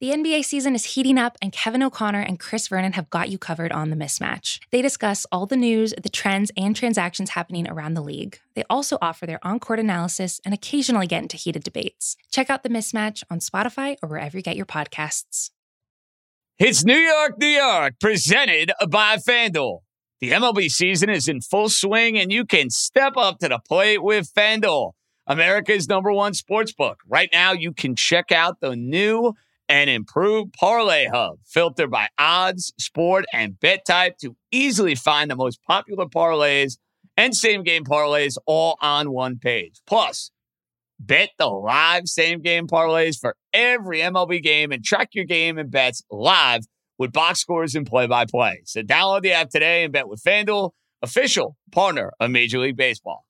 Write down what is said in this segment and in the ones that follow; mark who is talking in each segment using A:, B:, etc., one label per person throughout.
A: The NBA season is heating up, and Kevin O'Connor and Chris Vernon have got you covered on the mismatch. They discuss all the news, the trends, and transactions happening around the league. They also offer their on court analysis and occasionally get into heated debates. Check out the mismatch on Spotify or wherever you get your podcasts.
B: It's New York, New York, presented by FanDuel. The MLB season is in full swing, and you can step up to the plate with FanDuel, America's number one sports book. Right now, you can check out the new and improved Parlay Hub, filtered by odds, sport, and bet type to easily find the most popular parlays and same game parlays all on one page. Plus, bet the live same game parlays for every MLB game and track your game and bets live with box scores and play by play. So download the app today and bet with FanDuel, official partner of Major League Baseball.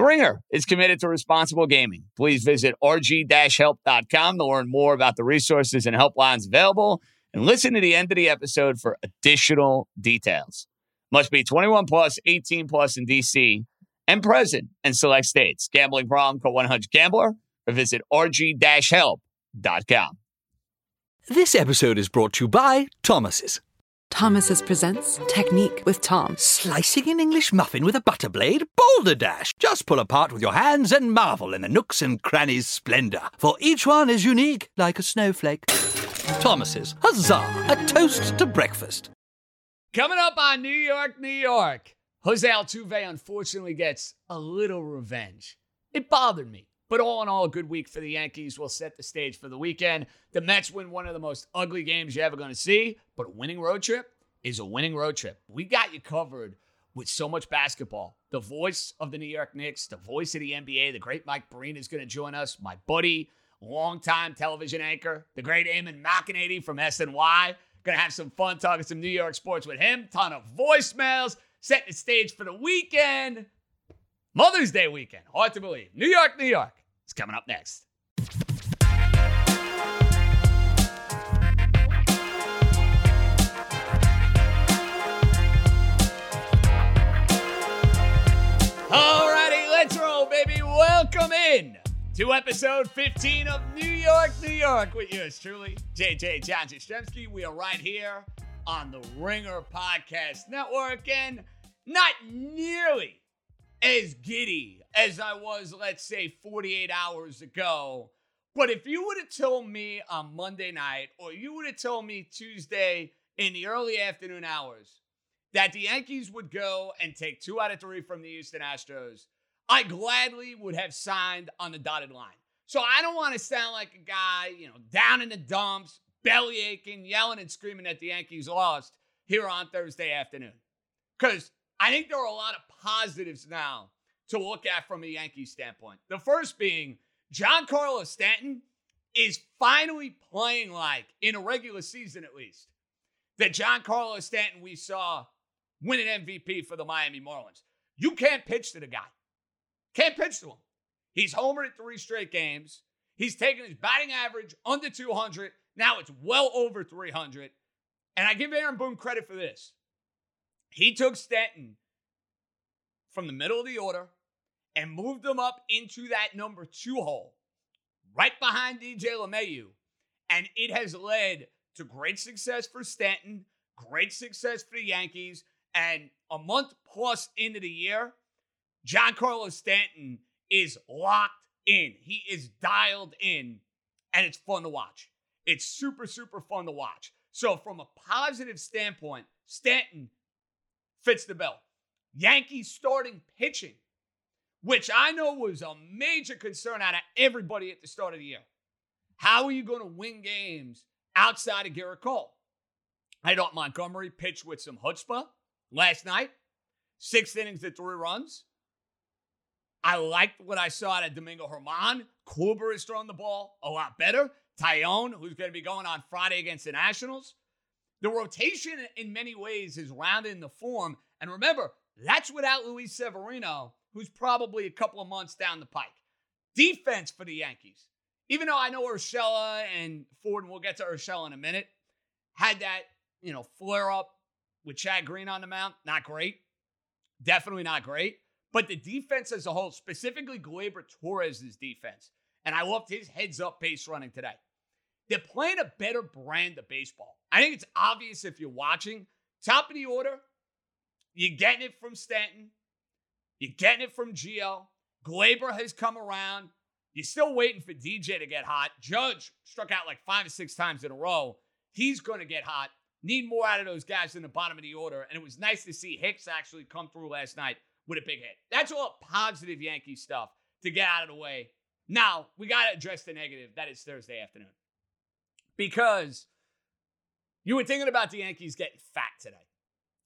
B: The Ringer is committed to responsible gaming. Please visit rg-help.com to learn more about the resources and helplines available and listen to the end of the episode for additional details. Must be 21 plus, 18 plus in DC and present in select states. Gambling problem, call 100 Gambler or visit rg-help.com.
C: This episode is brought to you by Thomas's.
D: Thomas's presents Technique with Tom.
C: Slicing an English muffin with a butter blade? Boulder Dash! Just pull apart with your hands and marvel in the nooks and crannies' splendor, for each one is unique like a snowflake. Thomas's, huzzah! A toast to breakfast.
B: Coming up on New York, New York, Jose Altuve unfortunately gets a little revenge. It bothered me. But all in all, a good week for the Yankees will set the stage for the weekend. The Mets win one of the most ugly games you're ever going to see, but a winning road trip is a winning road trip. We got you covered with so much basketball. The voice of the New York Knicks, the voice of the NBA, the great Mike Breen is going to join us. My buddy, longtime television anchor, the great Eamon McAnaney from SNY. Going to have some fun talking some New York sports with him. Ton of voicemails. Setting the stage for the weekend. Mother's Day weekend. Hard to believe. New York, New York. Coming up next. Alrighty, let's roll, baby. Welcome in to episode 15 of New York, New York with yours truly, JJ John Jastremski. We are right here on the Ringer Podcast Network and not nearly as giddy as I was, let's say, 48 hours ago. But if you would have told me on Monday night, or you would have told me Tuesday in the early afternoon hours, that the Yankees would go and take two out of three from the Houston Astros, I gladly would have signed on the dotted line. So I don't want to sound like a guy, you know, down in the dumps, belly aching, yelling and screaming that the Yankees lost here on Thursday afternoon. Because I think there are a lot of positives now to look at from a Yankees standpoint. The first being Giancarlo Stanton is finally playing like, in a regular season at least, that Giancarlo Stanton we saw win an MVP for the Miami Marlins. You can't pitch to the guy. Can't pitch to him. He's homered in three straight games. He's taken his batting average under 200. Now it's well over 300. And I give Aaron Boone credit for this. He took Stanton from the middle of the order and moved him up into that number two hole, right behind DJ LeMahieu. And it has led to great success for Stanton, great success for the Yankees. And a month plus into the year, Giancarlo Stanton is locked in. He is dialed in, and it's fun to watch. It's super, super fun to watch. So, from a positive standpoint, Stanton fits the bill. Yankees starting pitching, which I know was a major concern out of everybody at the start of the year. How are you going to win games outside of Gerrit Cole? I thought Montgomery pitched with some chutzpah last night. Six innings to three runs. I liked what I saw out of Domingo Germán. Kluber is throwing the ball a lot better. Taillon, who's going to be going on Friday against the Nationals. The rotation, in many ways, is rounded in the form. And remember, that's without Luis Severino, who's probably a couple of months down the pike. Defense for the Yankees. Even though I know Urshela and Ford, and we'll get to Urshela in a minute, had that, you know, flare up with Chad Green on the mound. Not great. Definitely not great. But the defense as a whole, specifically Gleyber Torres' defense, and I loved his heads up base running today. They're playing a better brand of baseball. I think it's obvious if you're watching. Top of the order, you're getting it from Stanton. You're getting it from Gio. Gleyber has come around. You're still waiting for DJ to get hot. Judge struck out like five or six times in a row. He's going to get hot. Need more out of those guys in the bottom of the order. And it was nice to see Hicks actually come through last night with a big hit. That's all positive Yankee stuff to get out of the way. Now, we got to address the negative. That is Thursday afternoon. Because you were thinking about the Yankees getting fat today.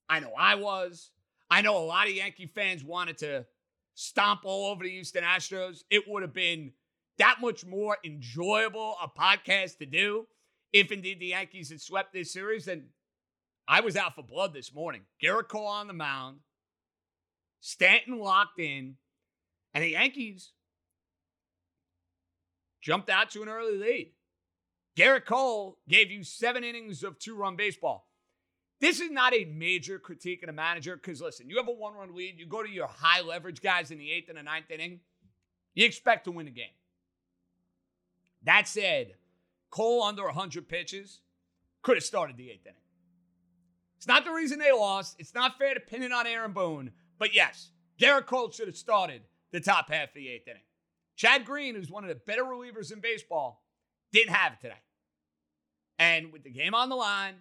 B: I know I was. I know a lot of Yankee fans wanted to stomp all over the Houston Astros. It would have been that much more enjoyable a podcast to do if indeed the Yankees had swept this series. And I was out for blood this morning. Gerrit Cole on the mound, Stanton locked in, and the Yankees jumped out to an early lead. Gerrit Cole gave you seven innings of two run baseball. This is not a major critique of a manager because, listen, you have a one run lead, you go to your high leverage guys in the eighth and the ninth inning, you expect to win the game. That said, Cole under 100 pitches could have started the eighth inning. It's not the reason they lost. It's not fair to pin it on Aaron Boone. But yes, Gerrit Cole should have started the top half of the eighth inning. Chad Green, who's one of the better relievers in baseball, didn't have it today. And with the game on the line,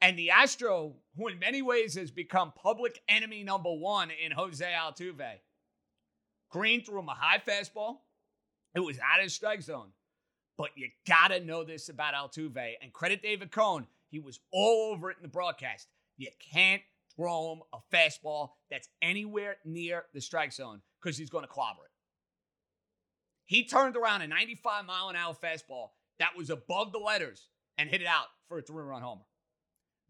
B: and the Astro, who in many ways has become public enemy number one in Jose Altuve, Green threw him a high fastball. It was out of his strike zone. But you gotta know this about Altuve. And credit David Cone, he was all over it in the broadcast. You can't throw him a fastball that's anywhere near the strike zone because he's going to clobber it. He turned around a 95 mile an hour fastball that was above the letters and hit it out for a three run homer.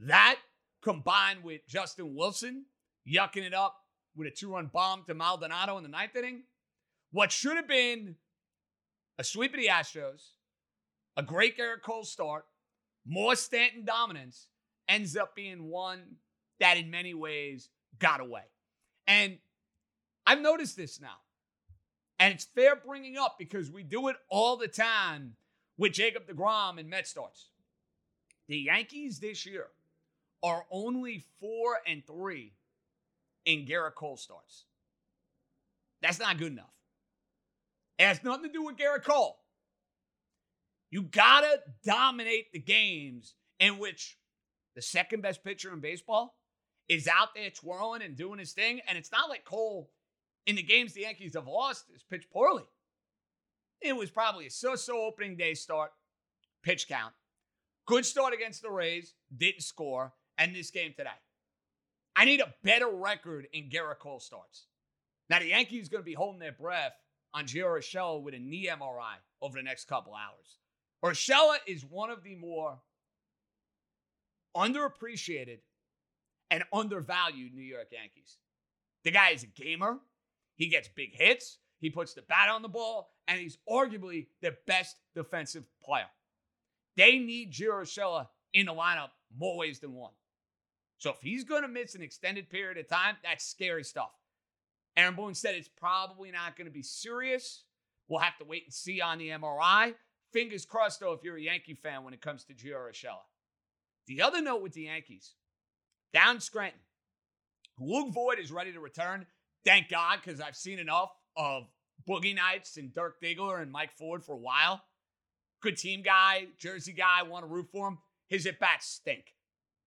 B: That combined with Justin Wilson yucking it up with a two run bomb to Maldonado in the ninth inning, what should have been a sweep of the Astros, a great Gerrit Cole start, more Stanton dominance, ends up being one that in many ways got away. And I've noticed this now. And it's fair bringing up because we do it all the time with Jacob DeGrom and Met starts. The Yankees this year are only four and three in Gerrit Cole starts. That's not good enough. It has nothing to do with Gerrit Cole. You gotta dominate the games in which the second best pitcher in baseball is out there twirling and doing his thing. And it's not like Cole in the games the Yankees have lost has pitched poorly. It was probably a so-so opening day start, pitch count. Good start against the Rays, didn't score, and this game today. I need a better record in Gerrit Cole starts. Now, the Yankees are going to be holding their breath on Gio Urshela with a knee MRI over the next couple hours. Urshela is one of the more underappreciated and undervalued New York Yankees. The guy is a gamer. He gets big hits. He puts the bat on the ball, and he's arguably the best defensive player. They need Gio Urshela in the lineup more ways than one. So if he's going to miss an extended period of time, that's scary stuff. Aaron Boone said it's probably not going to be serious. We'll have to wait and see on the MRI. Fingers crossed, though, if you're a Yankee fan when it comes to Gio Urshela. The other note with the Yankees, down Scranton, Luke Voit is ready to return. Thank God, because I've seen enough of Boogie Nights and Dirk Diggler and Mike Ford for a while. Good team guy, Jersey guy, want to root for him. His at bats stink.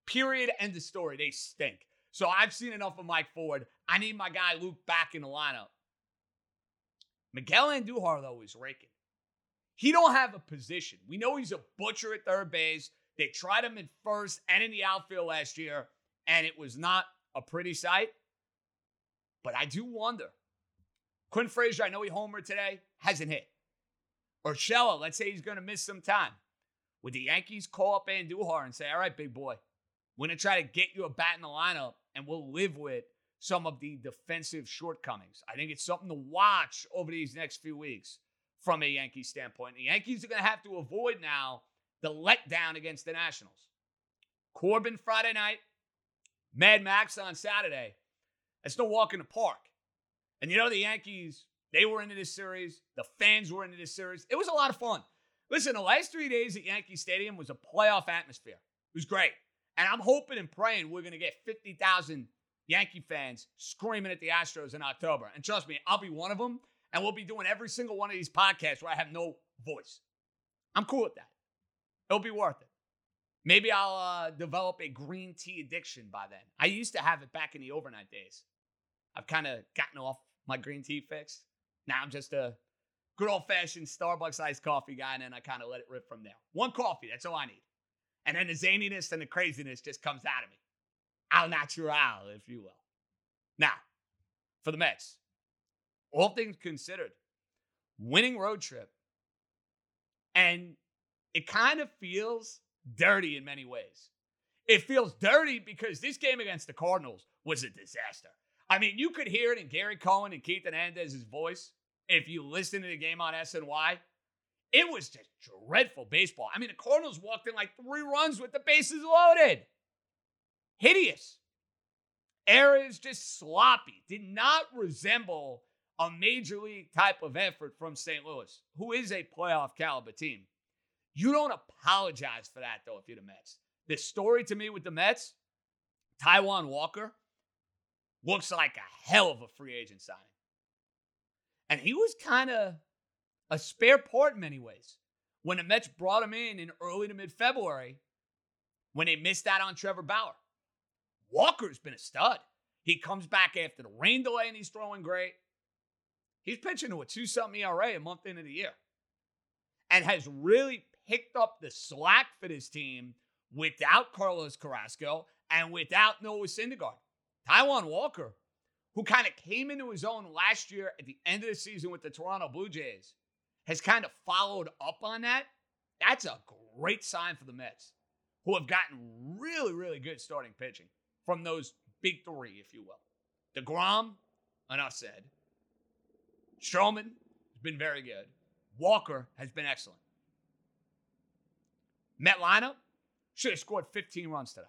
B: Period. End of story. They stink. So I've seen enough of Mike Ford. I need my guy Luke back in the lineup. Miguel Andujar, though, is raking. He don't have a position. We know he's a butcher at third base. They tried him in first and in the outfield last year, and it was not a pretty sight. But I do wonder. Clint Frazier, I know he homered today, hasn't hit. Urshela, let's say he's going to miss some time. Would the Yankees call up Andujar and say, all right, big boy, we're going to try to get you a bat in the lineup and we'll live with some of the defensive shortcomings. I think it's something to watch over these next few weeks from a Yankee standpoint. The Yankees are going to have to avoid now the letdown against the Nationals. Corbin Friday night, Mad Max on Saturday. That's no walk in the park. And you know, the Yankees, they were into this series. The fans were into this series. It was a lot of fun. Listen, the last three days at Yankee Stadium was a playoff atmosphere. It was great. And I'm hoping and praying we're going to get 50,000 Yankee fans screaming at the Astros in October. And trust me, I'll be one of them. And we'll be doing every single one of these podcasts where I have no voice. I'm cool with that. It'll be worth it. Maybe I'll uh, develop a green tea addiction by then. I used to have it back in the overnight days. I've kind of gotten off my green tea fix. Now I'm just a good old fashioned Starbucks iced coffee guy, and then I kind of let it rip from there. One coffee, that's all I need. And then the zaniness and the craziness just comes out of me. Al natural, if you will. Now, for the Mets, all things considered, winning road trip, and it kind of feels dirty in many ways. It feels dirty because this game against the Cardinals was a disaster. I mean, you could hear it in Gary Cohen and Keith Hernandez's voice if you listen to the game on SNY. It was just dreadful baseball. I mean, the Cardinals walked in like three runs with the bases loaded. Hideous. Errors just sloppy. Did not resemble a major league type of effort from St. Louis, who is a playoff caliber team. You don't apologize for that, though, if you're the Mets. The story to me with the Mets, Taijuan Walker looks like a hell of a free agent signing. And he was kind of a spare part in many ways. When the Mets brought him in in early to mid February, when they missed out on Trevor Bauer, Walker's been a stud. He comes back after the rain delay and he's throwing great. He's pitching to a two something ERA a month into the year and has really picked up the slack for this team without Carlos Carrasco and without Noah Syndergaard. Taijuan Walker, who kind of came into his own last year at the end of the season with the Toronto Blue Jays, has kind of followed up on that. That's a great sign for the Mets, who have gotten really, really good starting pitching from those big three, if you will. DeGrom, enough said. Stroman has been very good. Walker has been excellent. Met lineup should have scored 15 runs today.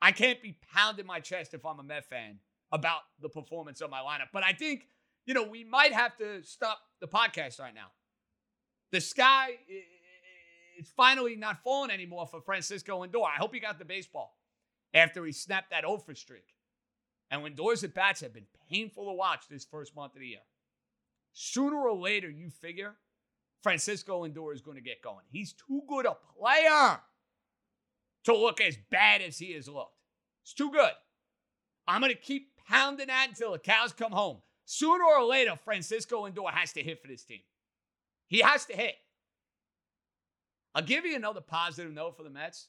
B: I can't be pounding my chest if I'm a Met fan about the performance of my lineup, but I think, you know, we might have to stop the podcast right now. The sky is finally not falling anymore for Francisco Lindor. I hope he got the baseball after he snapped that over streak. And Lindor's at bats have been painful to watch this first month of the year. Sooner or later, you figure Francisco Lindor is going to get going. He's too good a player to look as bad as he has looked. It's too good. I'm going to keep pounding that until the cows come home. Sooner or later, Francisco Lindor has to hit for this team. He has to hit. I'll give you another positive note for the Mets.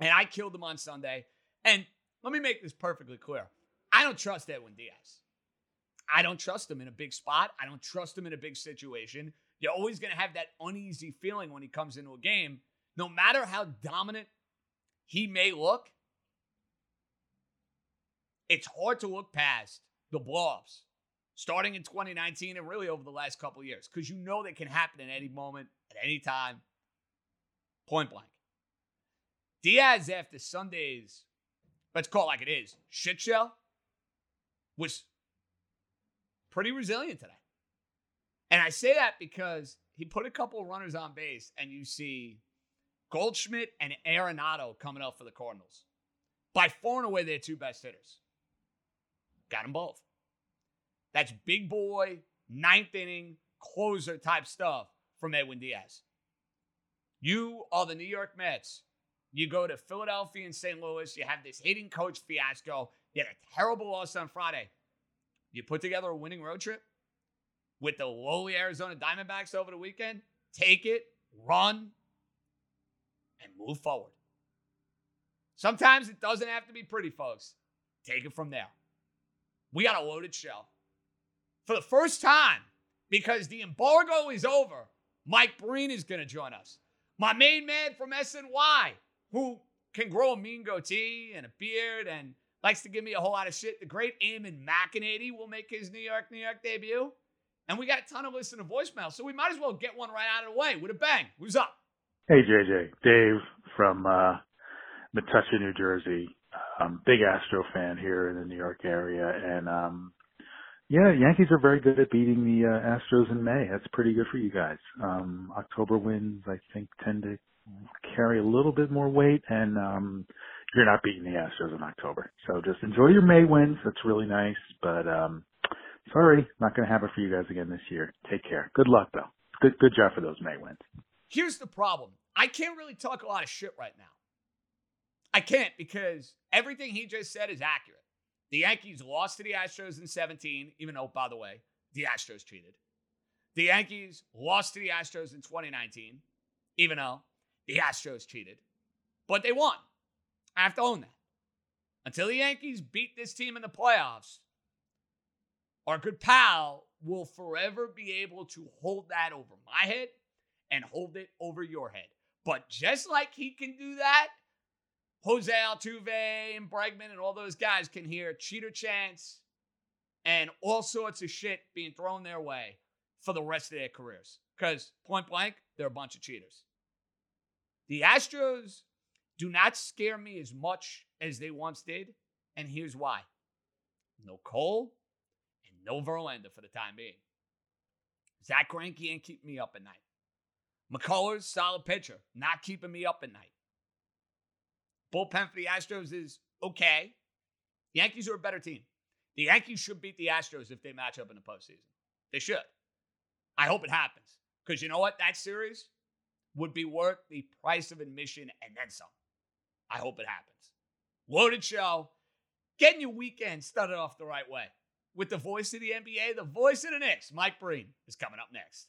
B: And I killed them on Sunday. And let me make this perfectly clear. I don't trust Edwin Diaz. I don't trust him in a big spot. I don't trust him in a big situation. You're always going to have that uneasy feeling when he comes into a game. No matter how dominant he may look, it's hard to look past the blowups starting in 2019 and really over the last couple years because you know they can happen at any moment, at any time, point blank. Diaz, after Sunday's, let's call it like it is, shit show, was pretty resilient today. And I say that because he put a couple runners on base, and you see Goldschmidt and Arenado coming up for the Cardinals. By far and away, their two best hitters. Got them both. That's big boy, ninth inning, closer type stuff from Edwin Diaz. You are the New York Mets. You go to Philadelphia and St. Louis. You have this hitting coach fiasco. You had a terrible loss on Friday. You put together a winning road trip with the lowly Arizona Diamondbacks over the weekend. Take it, run, and move forward. Sometimes it doesn't have to be pretty, folks. Take it from there. We got a loaded show. For the first time, because the embargo is over, Mike Breen is going to join us. My main man from SNY, who can grow a mean goatee and a beard and likes to give me a whole lot of shit. The great Eamon McAnaney will make his New York, New York debut. And we got a ton of listener voicemail, so we might as well get one right out of the way with a bang. Who's up?
E: Hey, JJ. Dave from uh, Metuchen, New Jersey. Um, big Astro fan here in the New York area. And um, Yeah, Yankees are very good at beating the uh, Astros in May. That's pretty good for you guys. Um, October wins, I think, tend to carry a little bit more weight, and um, you're not beating the Astros in October. So just enjoy your May wins. That's really nice, but um, sorry, not going to have it for you guys again this year. Take care. Good luck, though. Good, good job for those May wins.
B: Here's the problem. I can't really talk a lot of shit right now. I can't because everything he just said is accurate. The Yankees lost to the Astros in 17, even though, by the way, the Astros cheated. The Yankees lost to the Astros in 2019, even though the Astros cheated. But they won. I have to own that. Until the Yankees beat this team in the playoffs, our good pal will forever be able to hold that over my head and hold it over your head. But just like he can do that, Jose Altuve and Bregman and all those guys can hear cheater chants and all sorts of shit being thrown their way for the rest of their careers. Because point blank, they're a bunch of cheaters. The Astros do not scare me as much as they once did. And here's why no Cole and no Verlander for the time being. Zack Greinke ain't keeping me up at night. McCullers, solid pitcher, not keeping me up at night. Bullpen for the Astros is okay. The Yankees are a better team. The Yankees should beat the Astros if they match up in the postseason. They should. I hope it happens. Because you know what? That series would be worth the price of admission and then some. I hope it happens. Loaded show. Getting your weekend started off the right way. With the voice of the NBA, the voice of the Knicks, Mike Breen, is coming up next.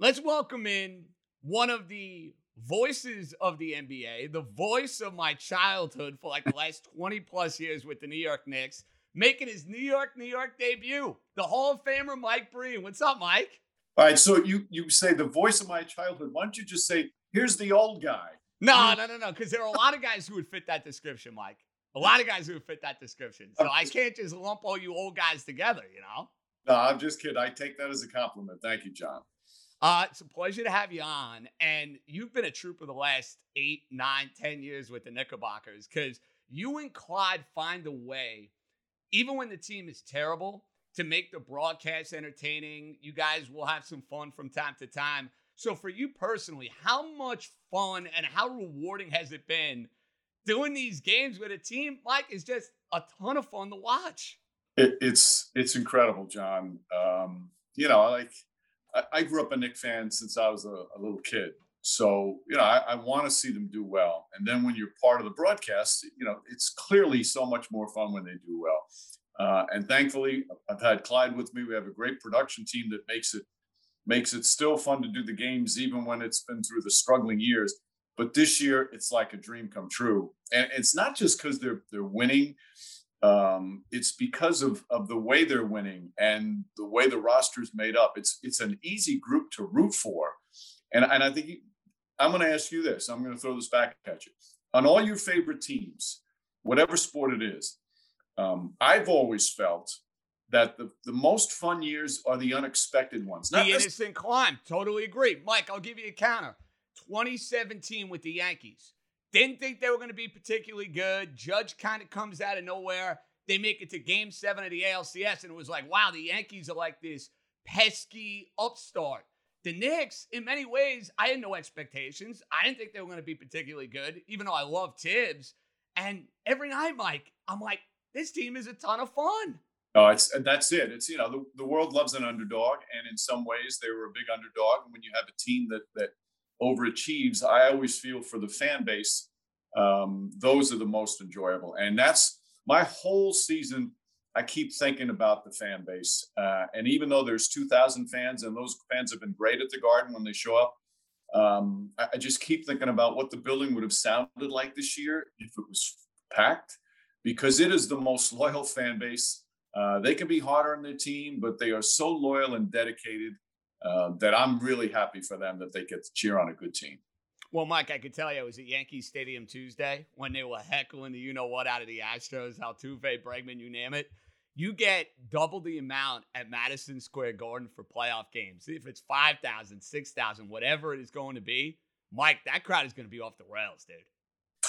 B: Let's welcome in one of the voices of the NBA, the voice of my childhood for like the last 20 plus years with the New York Knicks, making his New York, New York debut, the Hall of Famer Mike Breen. What's up, Mike?
F: All right, so you you say the voice of my childhood. Why don't you just say, here's the old guy?
B: No, no, no, no, because there are a lot of guys who would fit that description, Mike. A lot of guys who would fit that description. So I can't just lump all you old guys together, you know?
F: No, I'm just kidding. I take that as a compliment. Thank you, John.
B: Uh, it's a pleasure to have you on. And you've been a trooper the last eight, nine, ten years with the Knickerbockers because you and Clyde find a way, even when the team is terrible, to make the broadcast entertaining. You guys will have some fun from time to time. So, for you personally, how much fun and how rewarding has it been doing these games with a team? Mike is just a ton of fun to watch.
F: It, it's it's incredible, John. Um, you know, I like I, grew up a Knick fan since I was a, a little kid. So, you know, I, I want to see them do well. And then when you're part of the broadcast, you know, it's clearly so much more fun when they do well. Uh, and thankfully, I've had Clyde with me. We have a great production team that makes it makes it still fun to do the games, even when it's been through the struggling years. But this year, it's like a dream come true. And it's not just because they're they're winning um, it's because of of the way they're winning and the way the roster is made up. It's it's an easy group to root for, and and I think you, I'm going to ask you this. I'm going to throw this back at you. On all your favorite teams, whatever sport it is, um, I've always felt that the, the most fun years are the unexpected ones.
B: Not the innocent climb. Totally agree. Mike, I'll give you a counter. 2017 with the Yankees. Didn't think they were going to be particularly good. Judge kind of comes out of nowhere. They make it to game seven of the ALCS, and it was like, wow, the Yankees are like this pesky upstart. The Knicks, in many ways, I had no expectations. I didn't think they were going to be particularly good, even though I love Thibs. And every night, Mike, I'm like, this team is a ton of fun.
F: Oh, it's and that's it. It's you know the, the world loves an underdog, and in some ways they were a big underdog. And when you have a team that that overachieves, I always feel for the fan base, um, those are the most enjoyable. And that's my whole season. I keep thinking about the fan base. Uh, and even though there's 2,000 fans, and those fans have been great at the Garden when they show up, um, I, I just keep thinking about what the building would have sounded like this year if it was packed, because it is the most loyal fan base Uh, they can be harder on their team, but they are so loyal and dedicated uh, that I'm really happy for them that they get to cheer on a good team.
B: Well, Mike, I could tell you, I was at Yankee Stadium Tuesday when they were heckling the you know what out of the Astros, Altuve, Bregman, you name it. You get double the amount at Madison Square Garden for playoff games. If it's 5,000, 6,000, whatever it is going to be, Mike, that crowd is going to be off the rails, dude.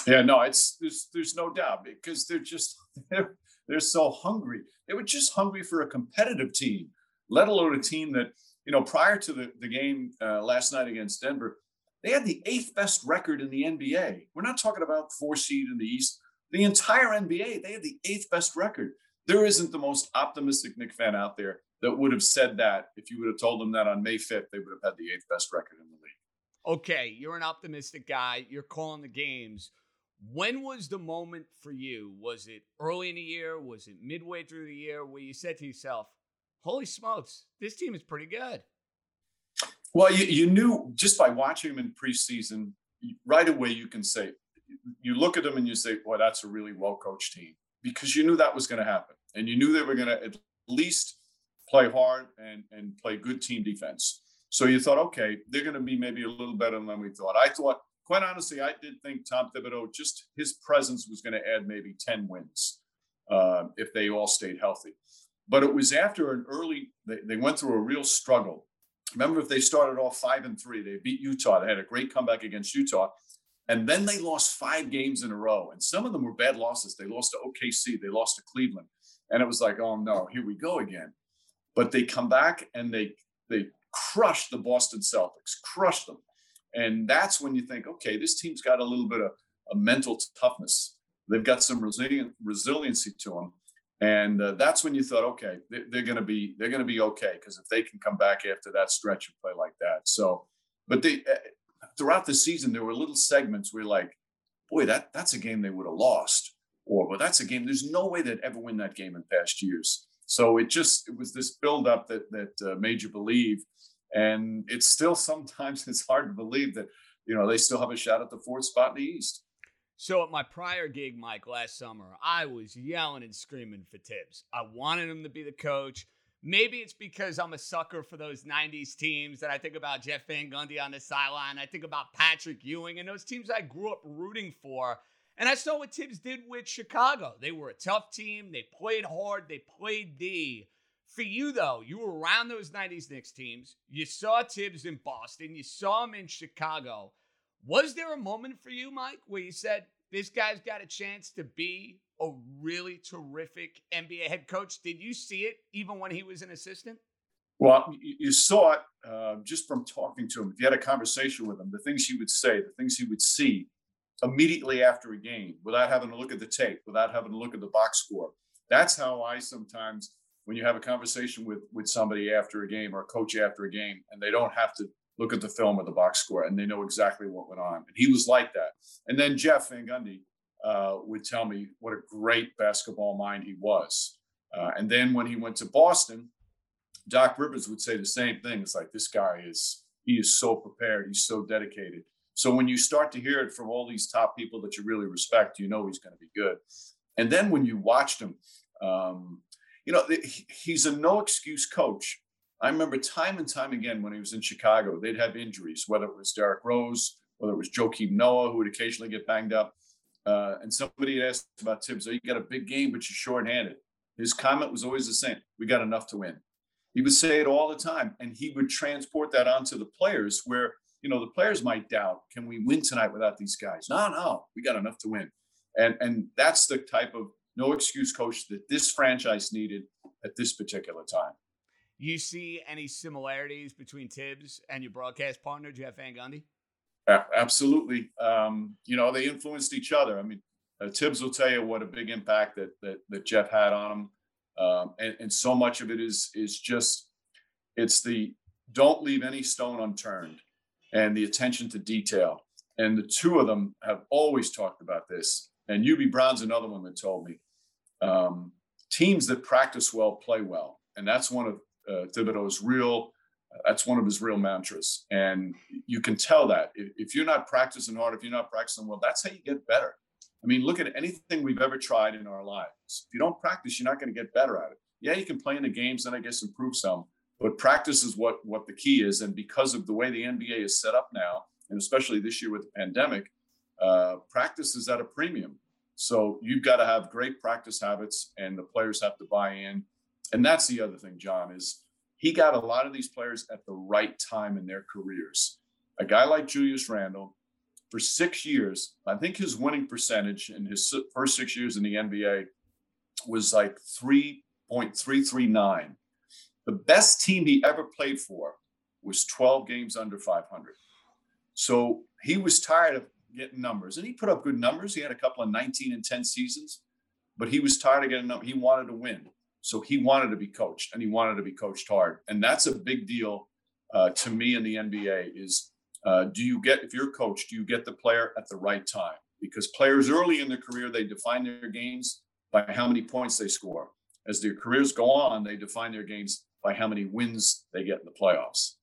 F: Yeah, no, it's there's there's no doubt because they're just they're, they're so hungry. They were just hungry for a competitive team, let alone a team that you know prior to the the game uh, last night against Denver, they had the eighth best record in the NBA. We're not talking about four seed in the East. The entire NBA, they had the eighth best record. There isn't the most optimistic Knick fan out there that would have said that if you would have told them that on May 5th, they would have had the eighth best record in the league.
B: Okay, you're an optimistic guy. You're calling the games. When was the moment for you? Was it early in the year? Was it midway through the year where you said to yourself, holy smokes, this team is pretty good?
F: Well, you, you knew just by watching them in preseason, right away you can say, you look at them and you say, boy, that's a really well coached team because you knew that was going to happen. And you knew they were going to at least play hard and, and play good team defense. So you thought, okay, they're going to be maybe a little better than we thought. I thought, quite honestly, I did think Tom Thibodeau, just his presence was going to add maybe 10 wins uh, if they all stayed healthy. But it was after an early, they, they went through a real struggle. Remember, if they started off five and three, they beat Utah. They had a great comeback against Utah. And then they lost five games in a row. And some of them were bad losses. They lost to OKC, they lost to Cleveland. And it was like, oh no, here we go again. But they come back and they they crushed the Boston Celtics, crushed them. And that's when you think, okay, this team's got a little bit of a mental toughness. They've got some resilient resiliency to them. And uh, that's when you thought, okay, they're, they're going to be they're going to be okay because if they can come back after that stretch and play like that. So, but they uh, throughout the season there were little segments where like, boy, that that's a game they would have lost, or well, that's a game. There's no way they'd ever win that game in past years. So it just it was this build up that that uh, made you believe, and it's still sometimes it's hard to believe that you know they still have a shot at the fourth spot in the East.
B: So at my prior gig, Mike, last summer, I was yelling and screaming for Thibs. I wanted him to be the coach. Maybe it's because I'm a sucker for those 90s teams that I think about Jeff Van Gundy on the sideline. I think about Patrick Ewing and those teams I grew up rooting for. And I saw what Thibs did with Chicago. They were a tough team. They played hard. They played D. For you, though, you were around those 90s Knicks teams. You saw Thibs in Boston. You saw him in Chicago. Was there a moment for you, Mike, where you said, this guy's got a chance to be a really terrific NBA head coach. Did you see it even when he was an assistant?
F: Well, you saw it uh, just from talking to him. If you had a conversation with him, the things he would say, the things he would see immediately after a game without having to look at the tape, without having to look at the box score. That's how I sometimes, when you have a conversation with with somebody after a game or a coach after a game, and they don't have to look at the film or the box score, and they know exactly what went on. And he was like that. And then Jeff Van Gundy, uh, would tell me what a great basketball mind he was. Uh, and then when he went to Boston, Doc Rivers would say the same thing. It's like this guy is he is so prepared, he's so dedicated. So when you start to hear it from all these top people that you really respect, you know he's going to be good. And then when you watched him, um, you know he's a no excuse coach. I remember time and time again when he was in Chicago, they'd have injuries, whether it was Derrick Rose, whether it was Joakim Noah, who would occasionally get banged up. Uh, and somebody had asked about Thibs, oh, you got a big game, but you're short-handed. His comment was always the same: "We got enough to win." He would say it all the time, and he would transport that onto the players, where you know the players might doubt, "Can we win tonight without these guys?" No, no, we got enough to win, and and that's the type of no excuse coach that this franchise needed at this particular time.
B: You see any similarities between Thibs and your broadcast partner Jeff Van Gundy?
F: absolutely. Um, you know, they influenced each other. I mean, uh, Thibs will tell you what a big impact that that, that Jeff had on him, um, and, and so much of it is is just it's the don't leave any stone unturned, and the attention to detail. And the two of them have always talked about this. And Hubie Brown's another one that told me um, teams that practice well play well, and that's one of uh, Thibodeau's real that's one of his real mantras. And you can tell that if, you're not practicing hard, if you're not practicing well, that's how you get better. I mean, look at anything we've ever tried in our lives. If you don't practice, you're not going to get better at it. Yeah, you can play in the games and I guess improve some, but practice is what what the key is. And because of the way the NBA is set up now, and especially this year with the pandemic, uh, practice is at a premium. So you've got to have great practice habits, and the players have to buy in. And that's the other thing, John, is he got a lot of these players at the right time in their careers. A guy like Julius Randle, for six years, I think his winning percentage in his first six years in the NBA was like 3.339. The best team he ever played for was 12 games under 500. So he was tired of getting numbers, and he put up good numbers. He had a couple of 19 and 10 seasons, but he was tired of getting them. He wanted to win. So he wanted to be coached, and he wanted to be coached hard. And that's a big deal uh, to me in the NBA is uh, do you get, if you're a coach, do you get the player at the right time? Because players early in their career, they define their games by how many points they score. As their careers go on, they define their games by how many wins they get in the playoffs.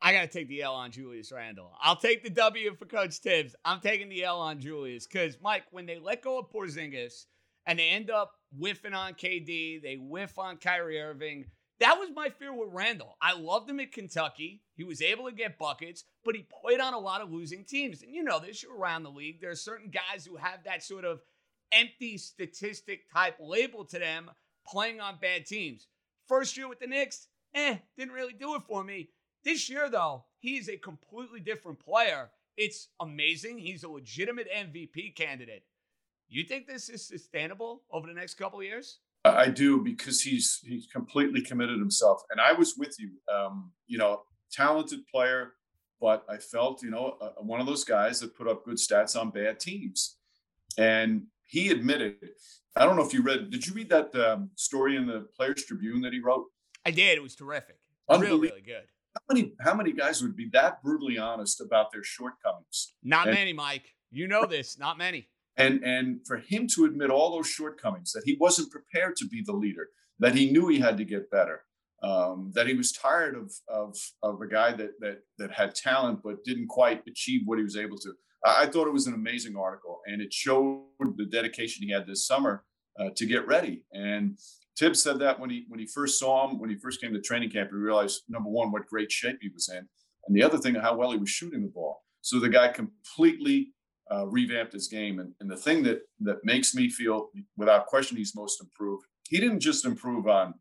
B: I got to take the L on Julius Randle. I'll take the W for Coach Thibs. I'm taking the L on Julius because, Mike, when they let go of Porzingis and they end up whiffing on KD, they whiff on Kyrie Irving. That was my fear with Randle. I loved him at Kentucky. He was able to get buckets, but he played on a lot of losing teams. And you know this, you're around the league. There are certain guys who have that sort of empty statistic type label to them playing on bad teams. First year with the Knicks, eh, didn't really do it for me. This year, though, he's a completely different player. It's amazing. He's a legitimate MVP candidate. You think this is sustainable over the next couple of years?
F: I do because he's he's completely committed himself, and I was with you. Um, you know, talented player, but I felt you know uh, one of those guys that put up good stats on bad teams, and he admitted. I don't know if you read. Did you read that um, story in the Players Tribune that he wrote?
B: I did. It was terrific. Really, really good.
F: How many how many guys would be that brutally honest about their shortcomings?
B: Not and, many, Mike. You know this. Not many.
F: And and for him to admit all those shortcomings, that he wasn't prepared to be the leader, that he knew he had to get better, um, that he was tired of of of a guy that that that had talent but didn't quite achieve what he was able to. I, thought it was an amazing article, and it showed the dedication he had this summer uh, to get ready. And Thibs said that when he when he first saw him, when he first came to training camp, he realized number one what great shape he was in, and the other thing how well he was shooting the ball. So the guy completely uh, revamped his game. And, and the thing that that makes me feel, without question, he's most improved. He didn't just improve on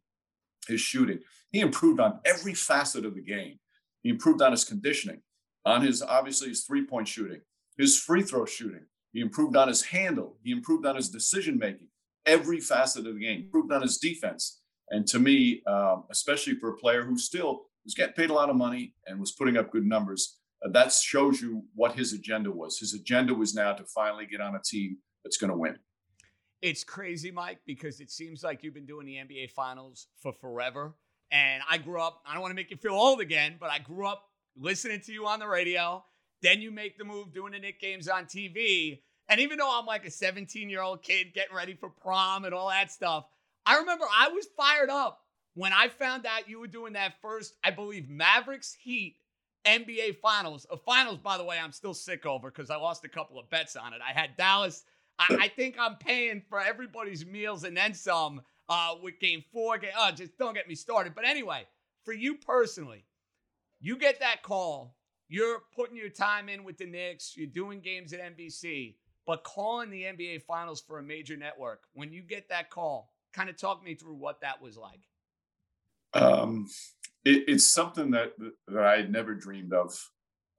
F: his shooting; he improved on every facet of the game. He improved on his conditioning, on his obviously his three point shooting, his free throw shooting. He improved on his handle. He improved on his decision making. Every facet of the game. Improved on his defense. And to me, um, especially for a player who still was getting paid a lot of money and was putting up good numbers, Uh, that shows you what his agenda was. His agenda was now to finally get on a team that's going to win.
B: It's crazy, Mike, because it seems like you've been doing the NBA Finals for forever. And I grew up, I don't want to make you feel old again, but I grew up listening to you on the radio. Then you make the move doing the Knick games on TV. And even though I'm like a 17 year old kid getting ready for prom and all that stuff, I remember I was fired up when I found out you were doing that first, I believe, Mavericks Heat NBA Finals. A finals, by the way, I'm still sick over because I lost a couple of bets on it. I had Dallas. I, I think I'm paying for everybody's meals and then some uh, with game four. Game, oh, just don't get me started. But anyway, for you personally, you get that call. You're putting your time in with the Knicks. You're doing games at NBC, but calling the NBA Finals for a major network. When you get that call, kind of talk me through what that was like.
F: Um, it, it's something that that I had never dreamed of.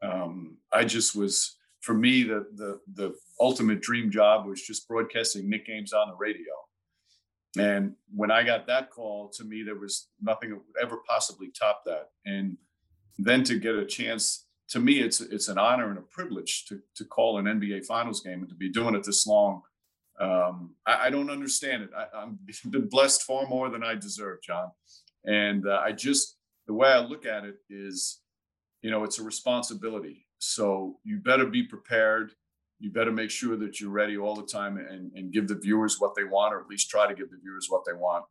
F: Um, I just was for me the the the ultimate dream job was just broadcasting Knick games on the radio. And when I got that call, to me there was nothing that would ever possibly top that. And then to get a chance, to me it's it's an honor and a privilege to to call an NBA Finals game and to be doing it this long. Um, I, I, don't understand it. I, I've been blessed far more than I deserve, John. And uh, I just the way I look at it is, you know, it's a responsibility. So you better be prepared. You better make sure that you're ready all the time and, and give the viewers what they want, or at least try to give the viewers what they want.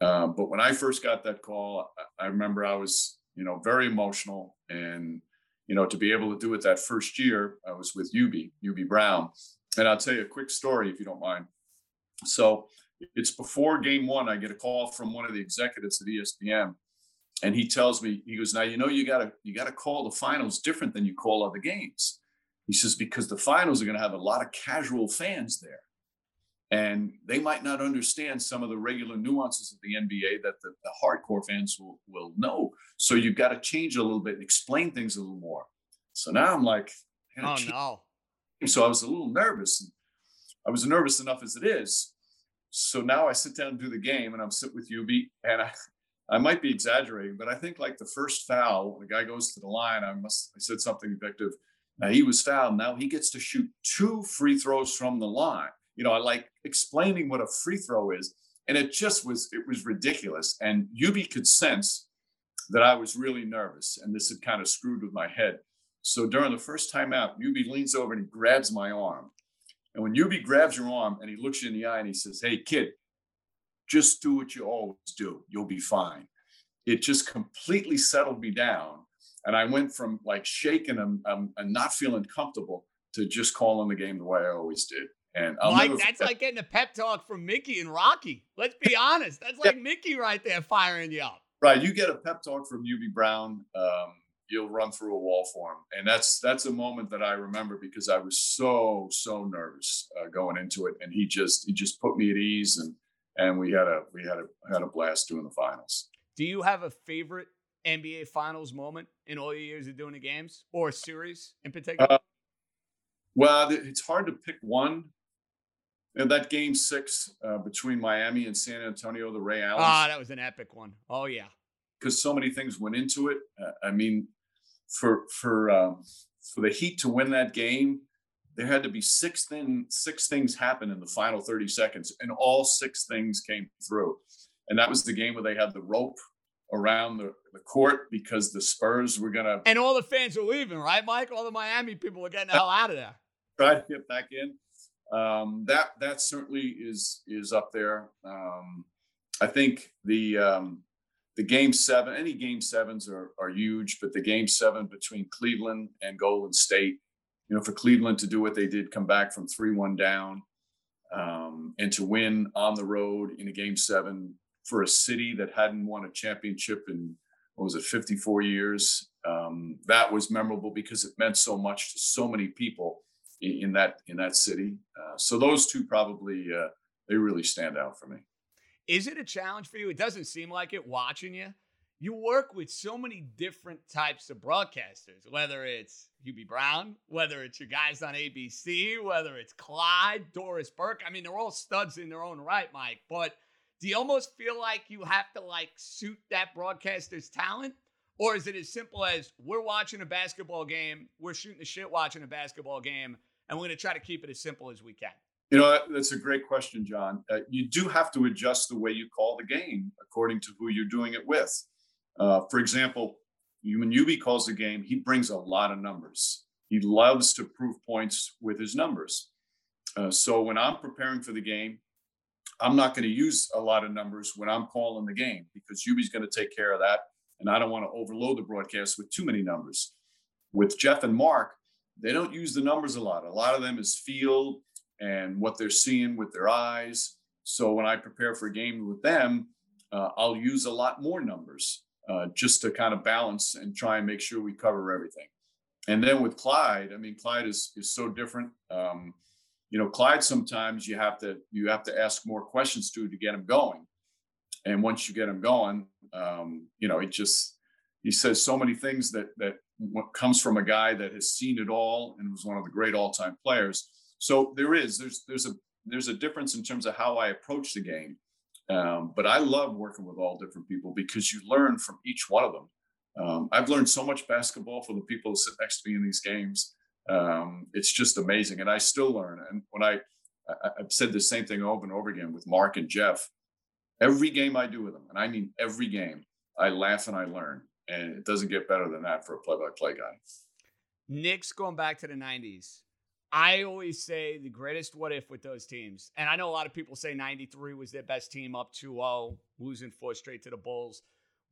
F: Um, but when I first got that call, I remember I was, you know, very emotional. And, you know, to be able to do it that first year, I was with Hubie, Hubie Brown. And I'll tell you a quick story if you don't mind. So it's before game one. I get a call from one of the executives at ESPN, and he tells me, he goes, "Now you know you gotta you gotta call the finals different than you call other games." He says because the finals are going to have a lot of casual fans there, and they might not understand some of the regular nuances of the NBA that the, the hardcore fans will will know. So you've got to change a little bit and explain things a little more. So now I'm like,
B: oh no.
F: So I was a little nervous. I was nervous enough as it is. So now I sit down and do the game, and I'm sitting with Hubie, and I, I might be exaggerating, but I think like the first foul, the guy goes to the line. I must, I said something effective. Now he was fouled. Now he gets to shoot two free throws from the line. You know, I like explaining what a free throw is, and it just was, it was ridiculous. And Hubie could sense that I was really nervous, and this had kind of screwed with my head. So during the first time out, Hubie leans over and he grabs my arm and when Hubie grabs your arm and he looks you in the eye and he says, Hey, kid, just do what you always do. You'll be fine. It just completely settled me down. And I went from like shaking and, um, and not feeling comfortable to just calling the game the way I always did. And
B: like that's like getting a pep talk from Mickey and Rocky. Let's be honest. That's like yeah. Mickey right there firing you up.
F: Right. You get a pep talk from Hubie Brown. Um, you'll run through a wall for him. And that's that's a moment that I remember because I was so so nervous uh, going into it, and he just he just put me at ease, and and we had a we had a had a blast doing the finals.
B: Do you have a favorite NBA Finals moment in all your years of doing the games or series in particular? Uh,
F: well, it's hard to pick one. And that game six uh, between Miami and San Antonio, the Ray Allen.
B: Ah, that was an epic one. Oh yeah
F: because so many things went into it. Uh, I mean, for for um, for the Heat to win that game, there had to be six thing, six things happen in the final 30 seconds, and all six things came through. And that was the game where they had the rope around the, the court because the Spurs were gonna
B: and all the fans were leaving, right, Mike? All the Miami people were getting the hell out of there.
F: Try to get back in. Um, that that certainly is is up there. Um, I think the um, the game seven, any game sevens are, are huge, but the game seven between Cleveland and Golden State, you know, for Cleveland to do what they did, come back from 3 1 down um, and to win on the road in a game seven for a city that hadn't won a championship in, what was it, 54 years. Um, that was memorable because it meant so much to so many people in, in that in that city. Uh, so those two probably uh, they really stand out for me.
B: Is it a challenge for you? It doesn't seem like it watching you. You work with so many different types of broadcasters, whether it's Hubie Brown, whether it's your guys on ABC, whether it's Clyde, Doris Burke. I mean, they're all studs in their own right, Mike. But do you almost feel like you have to like suit that broadcaster's talent? Or is it as simple as we're watching a basketball game, we're shooting the shit watching a basketball game, and we're going to try to keep it as simple as we can?
F: You know, that's a great question, John. Uh, you do have to adjust the way you call the game according to who you're doing it with. Uh, for example, when Hubie calls the game, he brings a lot of numbers. He loves to prove points with his numbers. Uh, so when I'm preparing for the game, I'm not going to use a lot of numbers when I'm calling the game because Hubie's going to take care of that. And I don't want to overload the broadcast with too many numbers. With Jeff and Mark, they don't use the numbers a lot. A lot of them is feel and what they're seeing with their eyes. So when I prepare for a game with them, uh, I'll use a lot more numbers uh, just to kind of balance and try and make sure we cover everything. And then with Clyde, I mean, Clyde is is so different. Um, you know, Clyde sometimes you have to you have to ask more questions to to get him going. And once you get him going, um, you know, it just he says so many things that that comes from a guy that has seen it all and was one of the great all-time players so there is there's there's a there's a difference in terms of how I approach the game. Um, but I love working with all different people because you learn from each one of them. Um, I've learned so much basketball from the people who sit next to me in these games. Um, it's just amazing, and I still learn. And when I, I I've said the same thing over and over again with Mark and Jeff. Every game I do with them, and I mean every game, I laugh and I learn, and it doesn't get better than that for a play-by-play guy.
B: Knicks going back to the '90s I always say the greatest what if with those teams. And I know a lot of people say 93 was their best team up 2 0, losing four straight to the Bulls.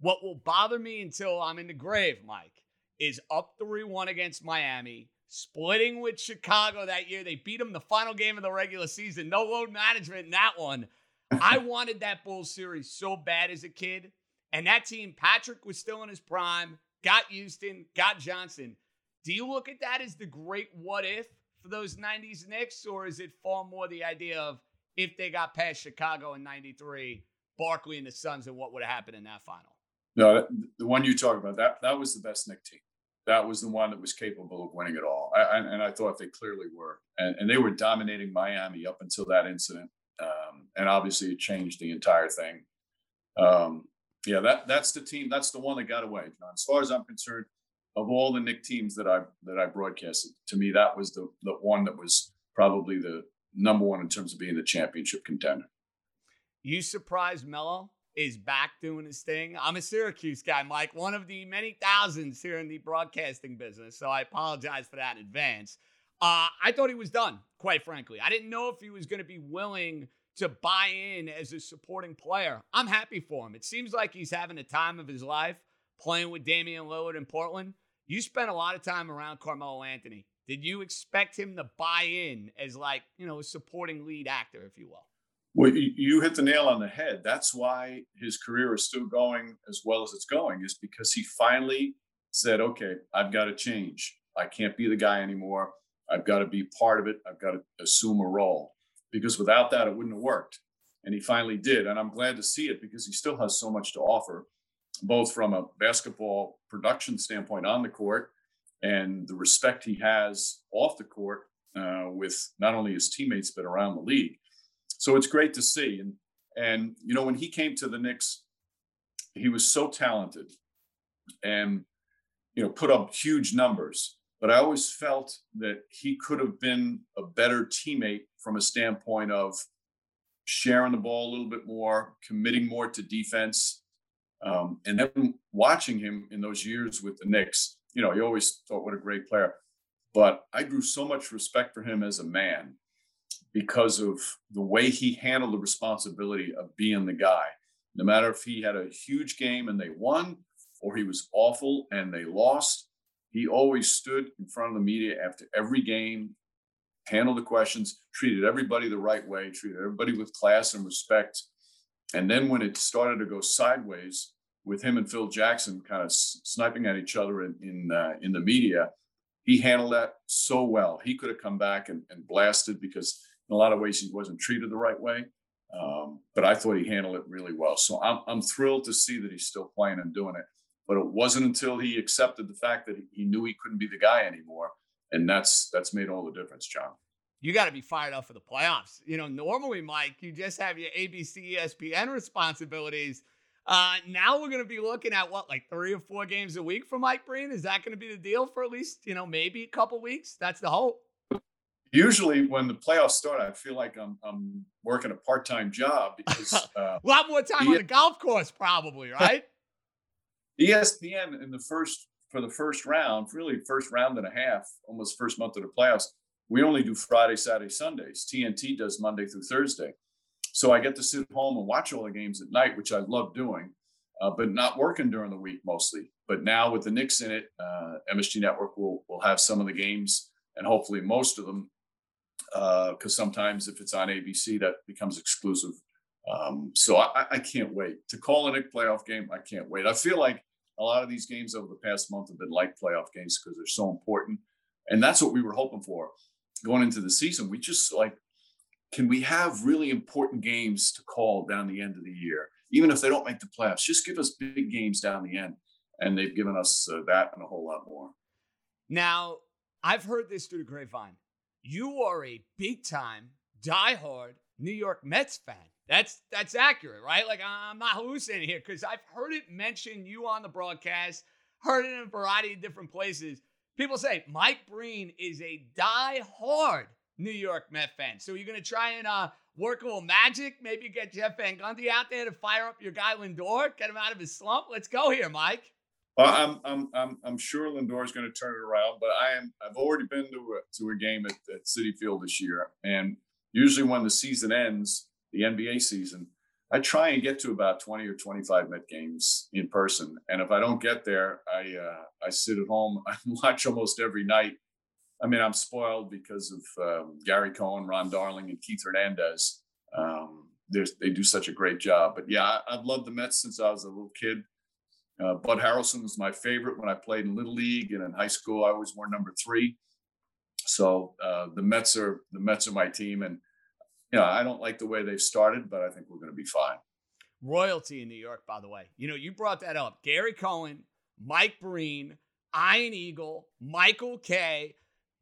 B: What will bother me until I'm in the grave, Mike, is up 3 1 against Miami, splitting with Chicago that year. They beat them the final game of the regular season. No load management in that one. I wanted that Bulls series so bad as a kid. And that team, Patrick was still in his prime, got Houston, got Johnson. Do you look at that as the great what if for those 90s Knicks, or is it far more the idea of if they got past Chicago in 93, Barkley and the Suns, and what would have happened in that final?
F: No, the one you talk about, that that was the best Knick team. That was the one that was capable of winning it all. I, and I thought they clearly were. And, and they were dominating Miami up until that incident. Um, and obviously it changed the entire thing. Um, yeah, that that's the team. That's the one that got away. As far as I'm concerned, of all the Knick teams that I that I broadcasted, to me that was the the one that was probably the number one in terms of being the championship contender.
B: You surprised Melo is back doing his thing. I'm a Syracuse guy, Mike, one of the many thousands here in the broadcasting business. So I apologize for that in advance. Uh, I thought he was done, quite frankly. I didn't know if he was going to be willing to buy in as a supporting player. I'm happy for him. It seems like he's having a time of his life playing with Damian Lillard in Portland. You spent a lot of time around Carmelo Anthony. Did you expect him to buy in as like, you know, a supporting lead actor, if you will?
F: Well, you hit the nail on the head. That's why his career is still going as well as it's going, is because he finally said, okay, I've got to change. I can't be the guy anymore. I've got to be part of it. I've got to assume a role because without that, it wouldn't have worked. And he finally did. And I'm glad to see it because he still has so much to offer, both from a basketball production standpoint on the court and the respect he has off the court uh, with not only his teammates, but around the league. So it's great to see. And and you know, when he came to the Knicks, he was so talented and you know put up huge numbers. But I always felt that he could have been a better teammate from a standpoint of sharing the ball a little bit more, committing more to defense. Um, and then watching him in those years with the Knicks, you know, you always thought what a great player. But I grew so much respect for him as a man because of the way he handled the responsibility of being the guy. No matter if he had a huge game and they won, or he was awful and they lost, he always stood in front of the media after every game, handled the questions, treated everybody the right way, treated everybody with class and respect. And then when it started to go sideways with him and Phil Jackson kind of sniping at each other in in, uh, in the media, he handled that so well. He could have come back and, and blasted because in a lot of ways, he wasn't treated the right way. Um, but I thought he handled it really well. So I'm, I'm thrilled to see that he's still playing and doing it. But it wasn't until he accepted the fact that he knew he couldn't be the guy anymore, and that's that's made all the difference, John.
B: You got to be fired up for the playoffs. You know, normally, Mike, you just have your ABC, ESPN responsibilities. Uh, now we're going to be looking at what, like three or four games a week for Mike Breen. Is that going to be the deal for at least, you know, maybe a couple weeks? That's the hope
F: usually when the playoffs start, I feel like I'm I'm working a part time job because
B: uh, a lot more time on the golf course, probably, right?
F: ESPN in the first for the first round, really first round and a half, almost first month of the playoffs. We only do Friday, Saturday, Sundays. TNT does Monday through Thursday, so I get to sit home and watch all the games at night, which I love doing, uh, but not working during the week mostly. But now with the Knicks in it, uh, MSG Network will will have some of the games and hopefully most of them because uh, sometimes if it's on ABC, that becomes exclusive. Um, so I, I, can't wait to call a Knick playoff game. I can't wait. I feel like a lot of these games over the past month have been like playoff games because they're so important, and that's what we were hoping for going into the season. We just like, can we have really important games to call down the end of the year, even if they don't make the playoffs? Just give us big games down the end, and they've given us uh, that and a whole lot more.
B: Now, I've heard this through the grapevine you are a big time, diehard New York Mets fan. That's that's accurate, right? Like I'm not hallucinating here because I've heard it mentioned you on the broadcast, heard it in a variety of different places. People say Mike Breen is a die-hard New York Met fan. So you're gonna try and uh, work a little magic, maybe get Jeff Van Gundy out there to fire up your guy Lindor, get him out of his slump. Let's go here, Mike.
F: Well, I'm I'm I'm I'm sure Lindor is going to turn it around, but I am I've already been to a, to a game at, at Citi Field this year, and usually when the season ends, the NBA season, I try and get to about 20 or 25 Met games in person, and if I don't get there, I uh, I sit at home. I watch almost every night. I mean, I'm spoiled because of um, Gary Cohen, Ron Darling, and Keith Hernandez. Um, they do such a great job. But yeah, I, have loved the Mets since I was a little kid. Uh, Bud Harrelson was my favorite when I played in Little League and in high school. I always wore number three. So uh, the Mets are the Mets are my team, and you know I don't like the way they've started, but I think we're going to be fine.
B: Royalty in New York, by the way. You know, you brought that up. Gary Cohen, Mike Breen, Ian Eagle, Michael Kay.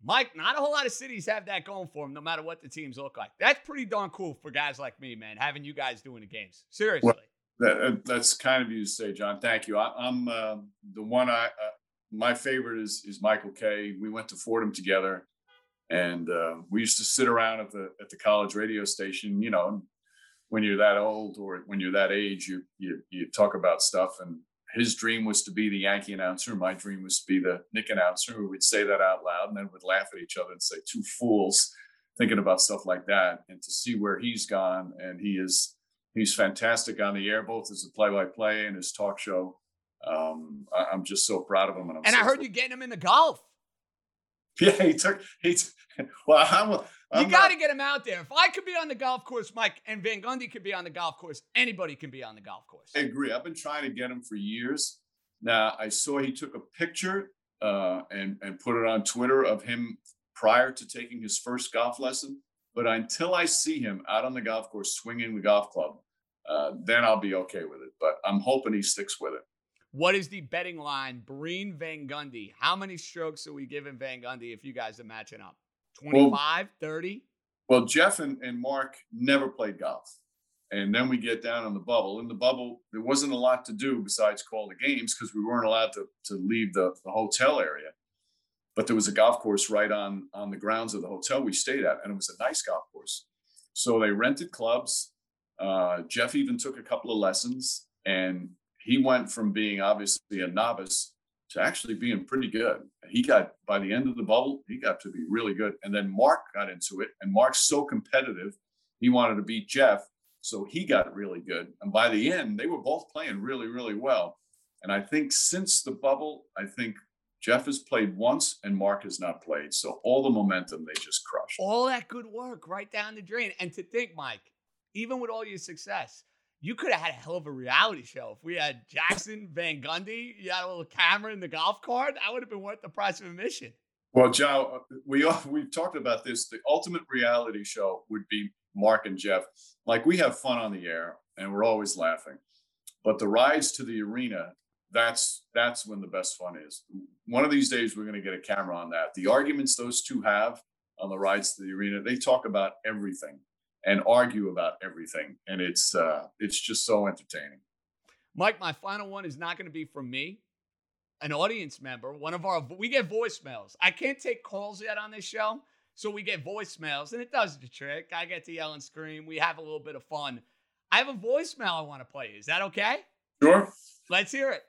B: Mike, not a whole lot of cities have that going for them, no matter what the teams look like. That's pretty darn cool for guys like me, man, having you guys doing the games. Seriously. Well,
F: that, that's kind of you to say, John. Thank you. I, am uh, the one I, uh, my favorite is, is Michael Kay. We went to Fordham together and uh, we used to sit around at the, at the college radio station, you know, when you're that old or when you're that age, you, you, you talk about stuff and his dream was to be the Yankee announcer. My dream was to be the Knick announcer. We would say that out loud and then would laugh at each other and say, two fools thinking about stuff like that. And to see where he's gone and he is, he's fantastic on the air, both as a play-by-play and his talk show. Um, I, am just so proud of him.
B: And,
F: and
B: so I heard you getting him in the golf.
F: Yeah, he took, he, well, I'm,
B: you got to get him out there. If I could be on the golf course, Mike, and Van Gundy could be on the golf course, anybody can be on the golf course.
F: I agree. I've been trying to get him for years. Now, I saw he took a picture uh, and, and put it on Twitter of him prior to taking his first golf lesson. But until I see him out on the golf course swinging the golf club, uh, then I'll be okay with it. But I'm hoping he sticks with it.
B: What is the betting line? Breen Van Gundy. How many strokes are we giving Van Gundy if you guys are matching up? 25, well, 30?
F: Well, Jeff and, and Mark never played golf. And then we get down on the bubble. In the bubble, there wasn't a lot to do besides call the games because we weren't allowed to, to leave the, the hotel area. But there was a golf course right on, on the grounds of the hotel we stayed at, and it was a nice golf course. So they rented clubs. Uh, Jeff even took a couple of lessons, and he went from being obviously a novice to actually being pretty good. He got by the end of the bubble, he got to be really good. And then Mark got into it, and Mark's so competitive, he wanted to beat Jeff, so he got really good. And by the end, they were both playing really, really well. And I think since the bubble, I think Jeff has played once and Mark has not played. So all the momentum they just crushed.
B: All that good work right down the drain. And to think, Mike, even with all your success, you could have had a hell of a reality show if we had Jackson Van Gundy. You had a little camera in the golf cart. That would have been worth the price of admission.
F: Well, Joe, we we've talked about this. The ultimate reality show would be Mark and Jeff. Like we have fun on the air, and we're always laughing. But the rides to the arena, that's that's when the best fun is. One of these days, we're going to get a camera on that. The arguments those two have on the rides to the arena, they talk about everything and argue about everything, and it's uh, it's just so entertaining.
B: Mike, my final one is not going to be from me, an audience member. One of our we get voicemails. I can't take calls yet on this show, so we get voicemails, and it does the trick. I get to yell and scream. We have a little bit of fun. I have a voicemail I want to play. Is that okay?
F: Sure.
B: Let's hear it.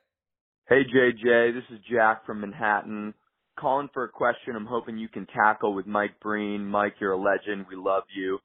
G: Hey JJ, this is Jack from Manhattan. Calling for a question I'm hoping you can tackle with Mike Breen. Mike, you're a legend. We love you.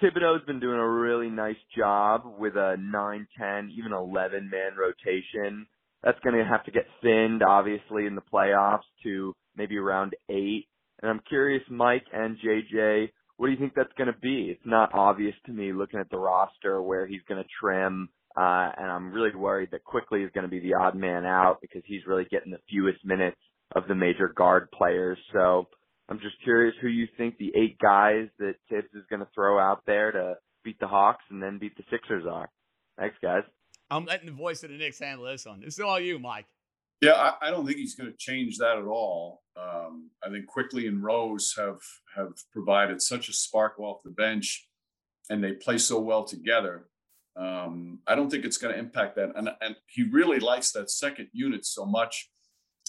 G: Thibodeau's been doing a really nice job with a 9, 10, even 11 man rotation. That's going to have to get thinned, obviously, in the playoffs to maybe around 8. And I'm curious, Mike and JJ, what do you think that's going to be? It's not obvious to me looking at the roster where he's going to trim. Uh, and I'm really worried that Quickley is going to be the odd man out because he's really getting the fewest minutes of the major guard players. So I'm just curious who you think the eight guys that Thibs is going to throw out there to beat the Hawks and then beat the Sixers are. Thanks, guys.
B: I'm letting the voice of the Knicks handle this one. It's all you, Mike.
F: Yeah, I, I don't think he's going to change that at all. Um, I think Quickley and Rose have have provided such a spark off the bench, and they play so well together. Um, I don't think it's going to impact that. And and he really likes that second unit so much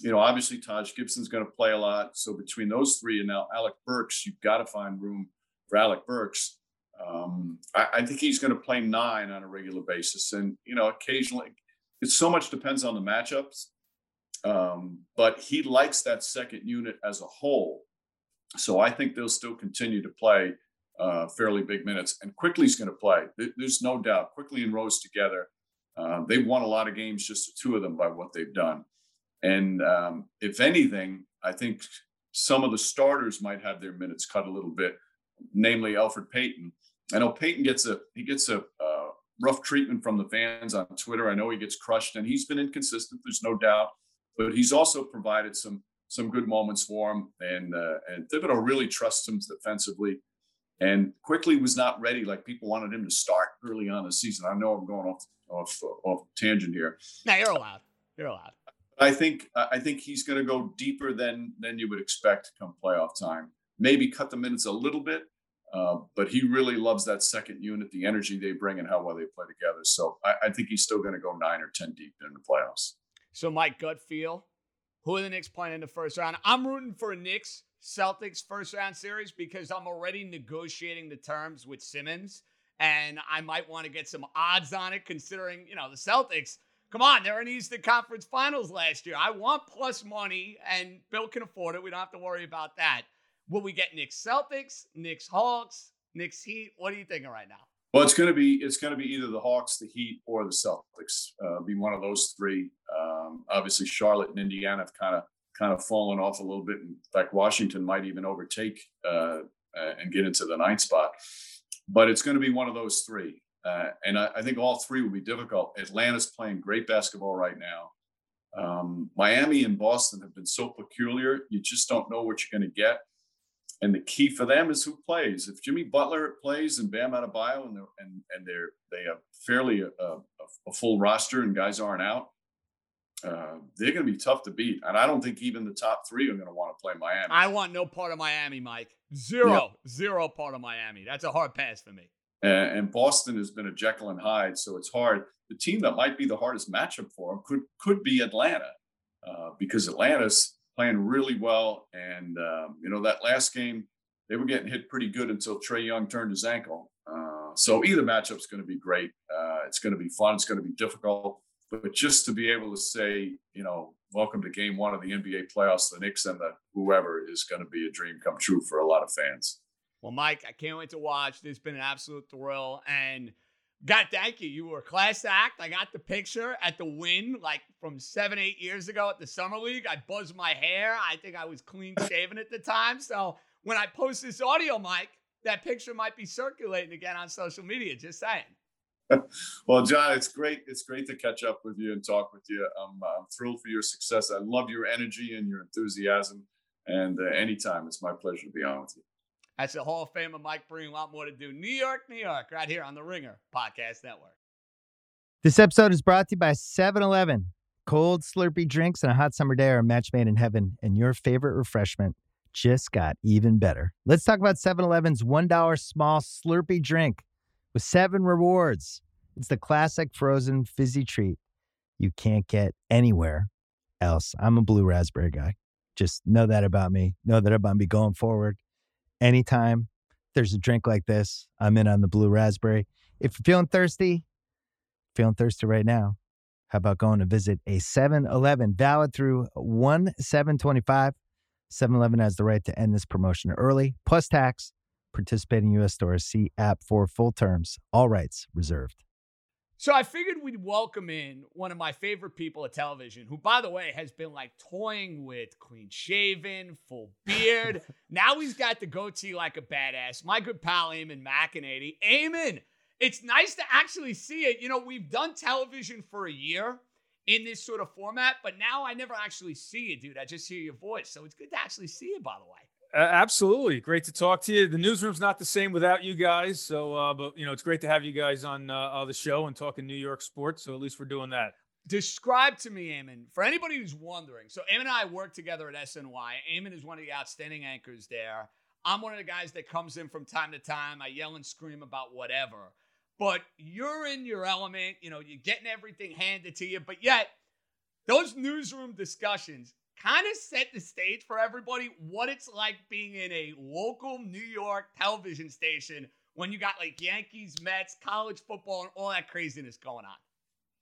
F: you know, obviously Taj Gibson's going to play a lot. So between those three and now Alec Burks, you've got to find room for Alec Burks. Um, I, I, think he's going to play nine on a regular basis, and you know, occasionally, it so much depends on the matchups. Um, but he likes that second unit as a whole, so I think they'll still continue to play uh, fairly big minutes. And Quickley's going to play. There's no doubt. Quickley and Rose together, uh, they've won a lot of games, just the two of them, by what they've done. And um, if anything, I think some of the starters might have their minutes cut a little bit, namely Elfrid Payton. I know Payton gets a he gets a uh, rough treatment from the fans on Twitter. I know he gets crushed, and he's been inconsistent. There's no doubt, but he's also provided some some good moments for him. And uh, and Thibodeau really trusts him defensively. And Quickley was not ready. Like people wanted him to start early on the season. I know I'm going off off off tangent here.
B: No, you're allowed. You're allowed.
F: I think I think he's going to go deeper than than you would expect come playoff time. Maybe cut the minutes a little bit, uh, but he really loves that second unit, the energy they bring, and how well they play together. So I, I think he's still going to go nine or ten deep in the playoffs.
B: So my gut feel, who are the Knicks playing in the first round? I'm rooting for Knicks Celtics first round series because I'm already negotiating the terms with Simmons, and I might want to get some odds on it, considering you know the Celtics Come on, they're in Eastern Conference Finals last year. I want plus money, and Bill can afford it. We don't have to worry about that. Will we get Knicks Celtics, Knicks Hawks, Knicks Heat? What are you thinking right now?
F: Well, it's going to be it's going to be either the Hawks, the Heat, or the Celtics. Uh, be one of those three. Um, obviously, Charlotte and Indiana have kind of kind of fallen off a little bit. In fact, Washington might even overtake uh, and get into the ninth spot. But it's going to be one of those three. Uh, and I, I, think all three will be difficult. Atlanta's playing great basketball right now. Um, Miami and Boston have been so peculiar. You just don't know what you're going to get. And the key for them is who plays. If Jimmy Butler plays and Bam Adebayo and they're, and, and they're they have fairly a, a, a full roster and guys aren't out, uh, they're going to be tough to beat. And I don't think even the top three are going to want to play Miami.
B: I want no part of Miami, Mike. Zero, zero part of Miami. That's a hard pass for me.
F: And Boston has been a Jekyll and Hyde, so it's hard. The team that might be the hardest matchup for them could could be Atlanta, uh, because Atlanta's playing really well. And um, you know that last game, they were getting hit pretty good until Trae Young turned his ankle. Uh, so either matchup's going to be great. Uh, it's going to be fun. It's going to be difficult. But just to be able to say, you know, welcome to Game One of the NBA playoffs, the Knicks and the whoever is going to be a dream come true for a lot of fans.
B: Well, Mike, I can't wait to watch. This has been an absolute thrill. And God, thank you. You were a class act. I got the picture at the win, like from seven, eight years ago at the Summer League. I buzzed my hair. I think I was clean shaven at the time. So when I post this audio, Mike, that picture might be circulating again on social media. Just saying.
F: well, John, it's great. It's great to catch up with you and talk with you. I'm, I'm thrilled for your success. I love your energy and your enthusiasm. And uh, anytime, it's my pleasure to be on with you.
B: That's the Hall of Famer Mike Breen. A lot more to do. New York, New York, right here on the Ringer Podcast Network.
H: This episode is brought to you by 7 Eleven. Cold, slurpy drinks and a hot summer day are a match made in heaven, and your favorite refreshment just got even better. Let's talk about 7 Eleven's $1 small slurpy drink with seven rewards. It's the classic frozen fizzy treat you can't get anywhere else. I'm a blue raspberry guy. Just know that about me. Know that I'm about me going forward anytime there's a drink like this, I'm in on the blue raspberry. If you're feeling thirsty, feeling thirsty right now, how about going to visit a 7 Eleven valid through 1 725? 7 Eleven has the right to end this promotion early, plus tax. Participating U.S. stores see app for full terms. All rights reserved.
B: So I figured we'd welcome in one of my favorite people at television, who, by the way, has been like toying with clean shaven, full beard. now he's got the goatee like a badass. My good pal, Eamon McAnaney. Eamon, it's nice to actually see it. You know, we've done television for a year in this sort of format, but now I never actually see you, dude. I just hear your voice. So it's good to actually see you, by the way.
I: Uh, absolutely, great to talk to you. The newsroom's not the same without you guys, so uh, but you know it's great to have you guys on uh, on the show and talking New York sports. So at least we're doing that.
B: Describe to me, Eamon, for anybody who's wondering. So Eamon and I work together at SNY. Eamon is one of the outstanding anchors there. I'm one of the guys that comes in from time to time. I yell and scream about whatever, but you're in your element. You know, you're getting everything handed to you, but yet those newsroom discussions kind of set the stage for everybody what it's like being in a local New York television station when you got like Yankees, Mets, college football, and all that craziness going on.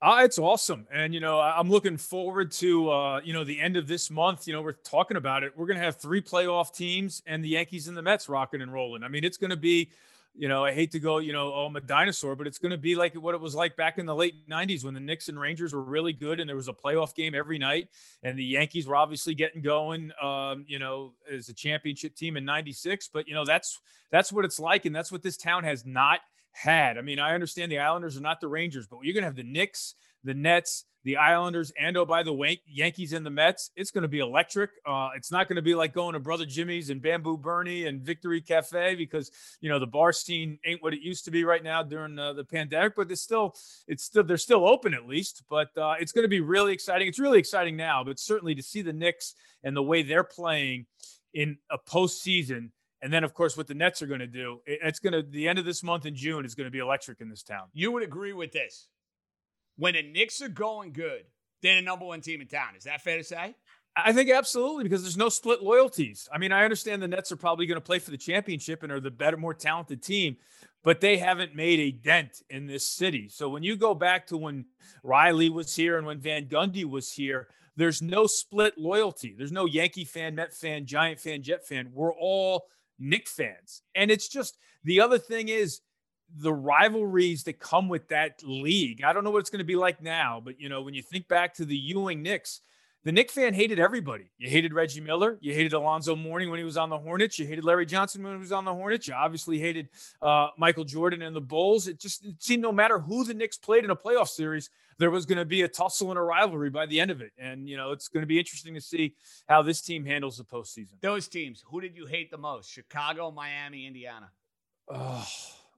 I: Uh, it's awesome. And, you know, I'm looking forward to, uh, you know, the end of this month. You know, we're talking about it. We're going to have three playoff teams and the Yankees and the Mets rocking and rolling. I mean, it's going to be, you know, I hate to go, you know, oh, I'm a dinosaur, but it's going to be like what it was like back in the late 90s when the Knicks and Rangers were really good and there was a playoff game every night. And the Yankees were obviously getting going, um, you know, as a championship team in 96. But, you know, that's that's what it's like. And that's what this town has not had. I mean, I understand the Islanders are not the Rangers, but you're going to have the Knicks, the Nets, the Islanders, and oh, by the way, Yankees and the Mets. It's going to be electric. Uh, it's not going to be like going to Brother Jimmy's and Bamboo Bernie and Victory Cafe because you know the bar scene ain't what it used to be right now during uh, the pandemic. But it's still, it's still, they're still open at least. But uh, it's going to be really exciting. It's really exciting now, but certainly to see the Knicks and the way they're playing in a postseason and then, of course, what the Nets are going to do, it's going to, the end of this month in June is going to be electric in this town.
B: You would agree with this. When the Knicks are going good, they're the number one team in town. Is that fair to say?
I: I think absolutely because there's no split loyalties. I mean, I understand the Nets are probably going to play for the championship and are the better, more talented team, but they haven't made a dent in this city. So when you go back to when Riley was here and when Van Gundy was here, there's no split loyalty. There's no Yankee fan, Met fan, Giant fan, Jet fan. We're all Knick fans. And it's just the other thing is the rivalries that come with that league. I don't know what it's going to be like now, but you know, when you think back to the Ewing Knicks, the Knick fan hated everybody. You hated Reggie Miller. You hated Alonzo Mourning when he was on the Hornets. You hated Larry Johnson when he was on the Hornets. You obviously hated uh, Michael Jordan and the Bulls. It just it seemed no matter who the Knicks played in a playoff series, there was going to be a tussle and a rivalry by the end of it. And, you know, it's going to be interesting to see how this team handles the postseason.
B: Those teams, who did you hate the most? Chicago, Miami, Indiana?
I: Oh.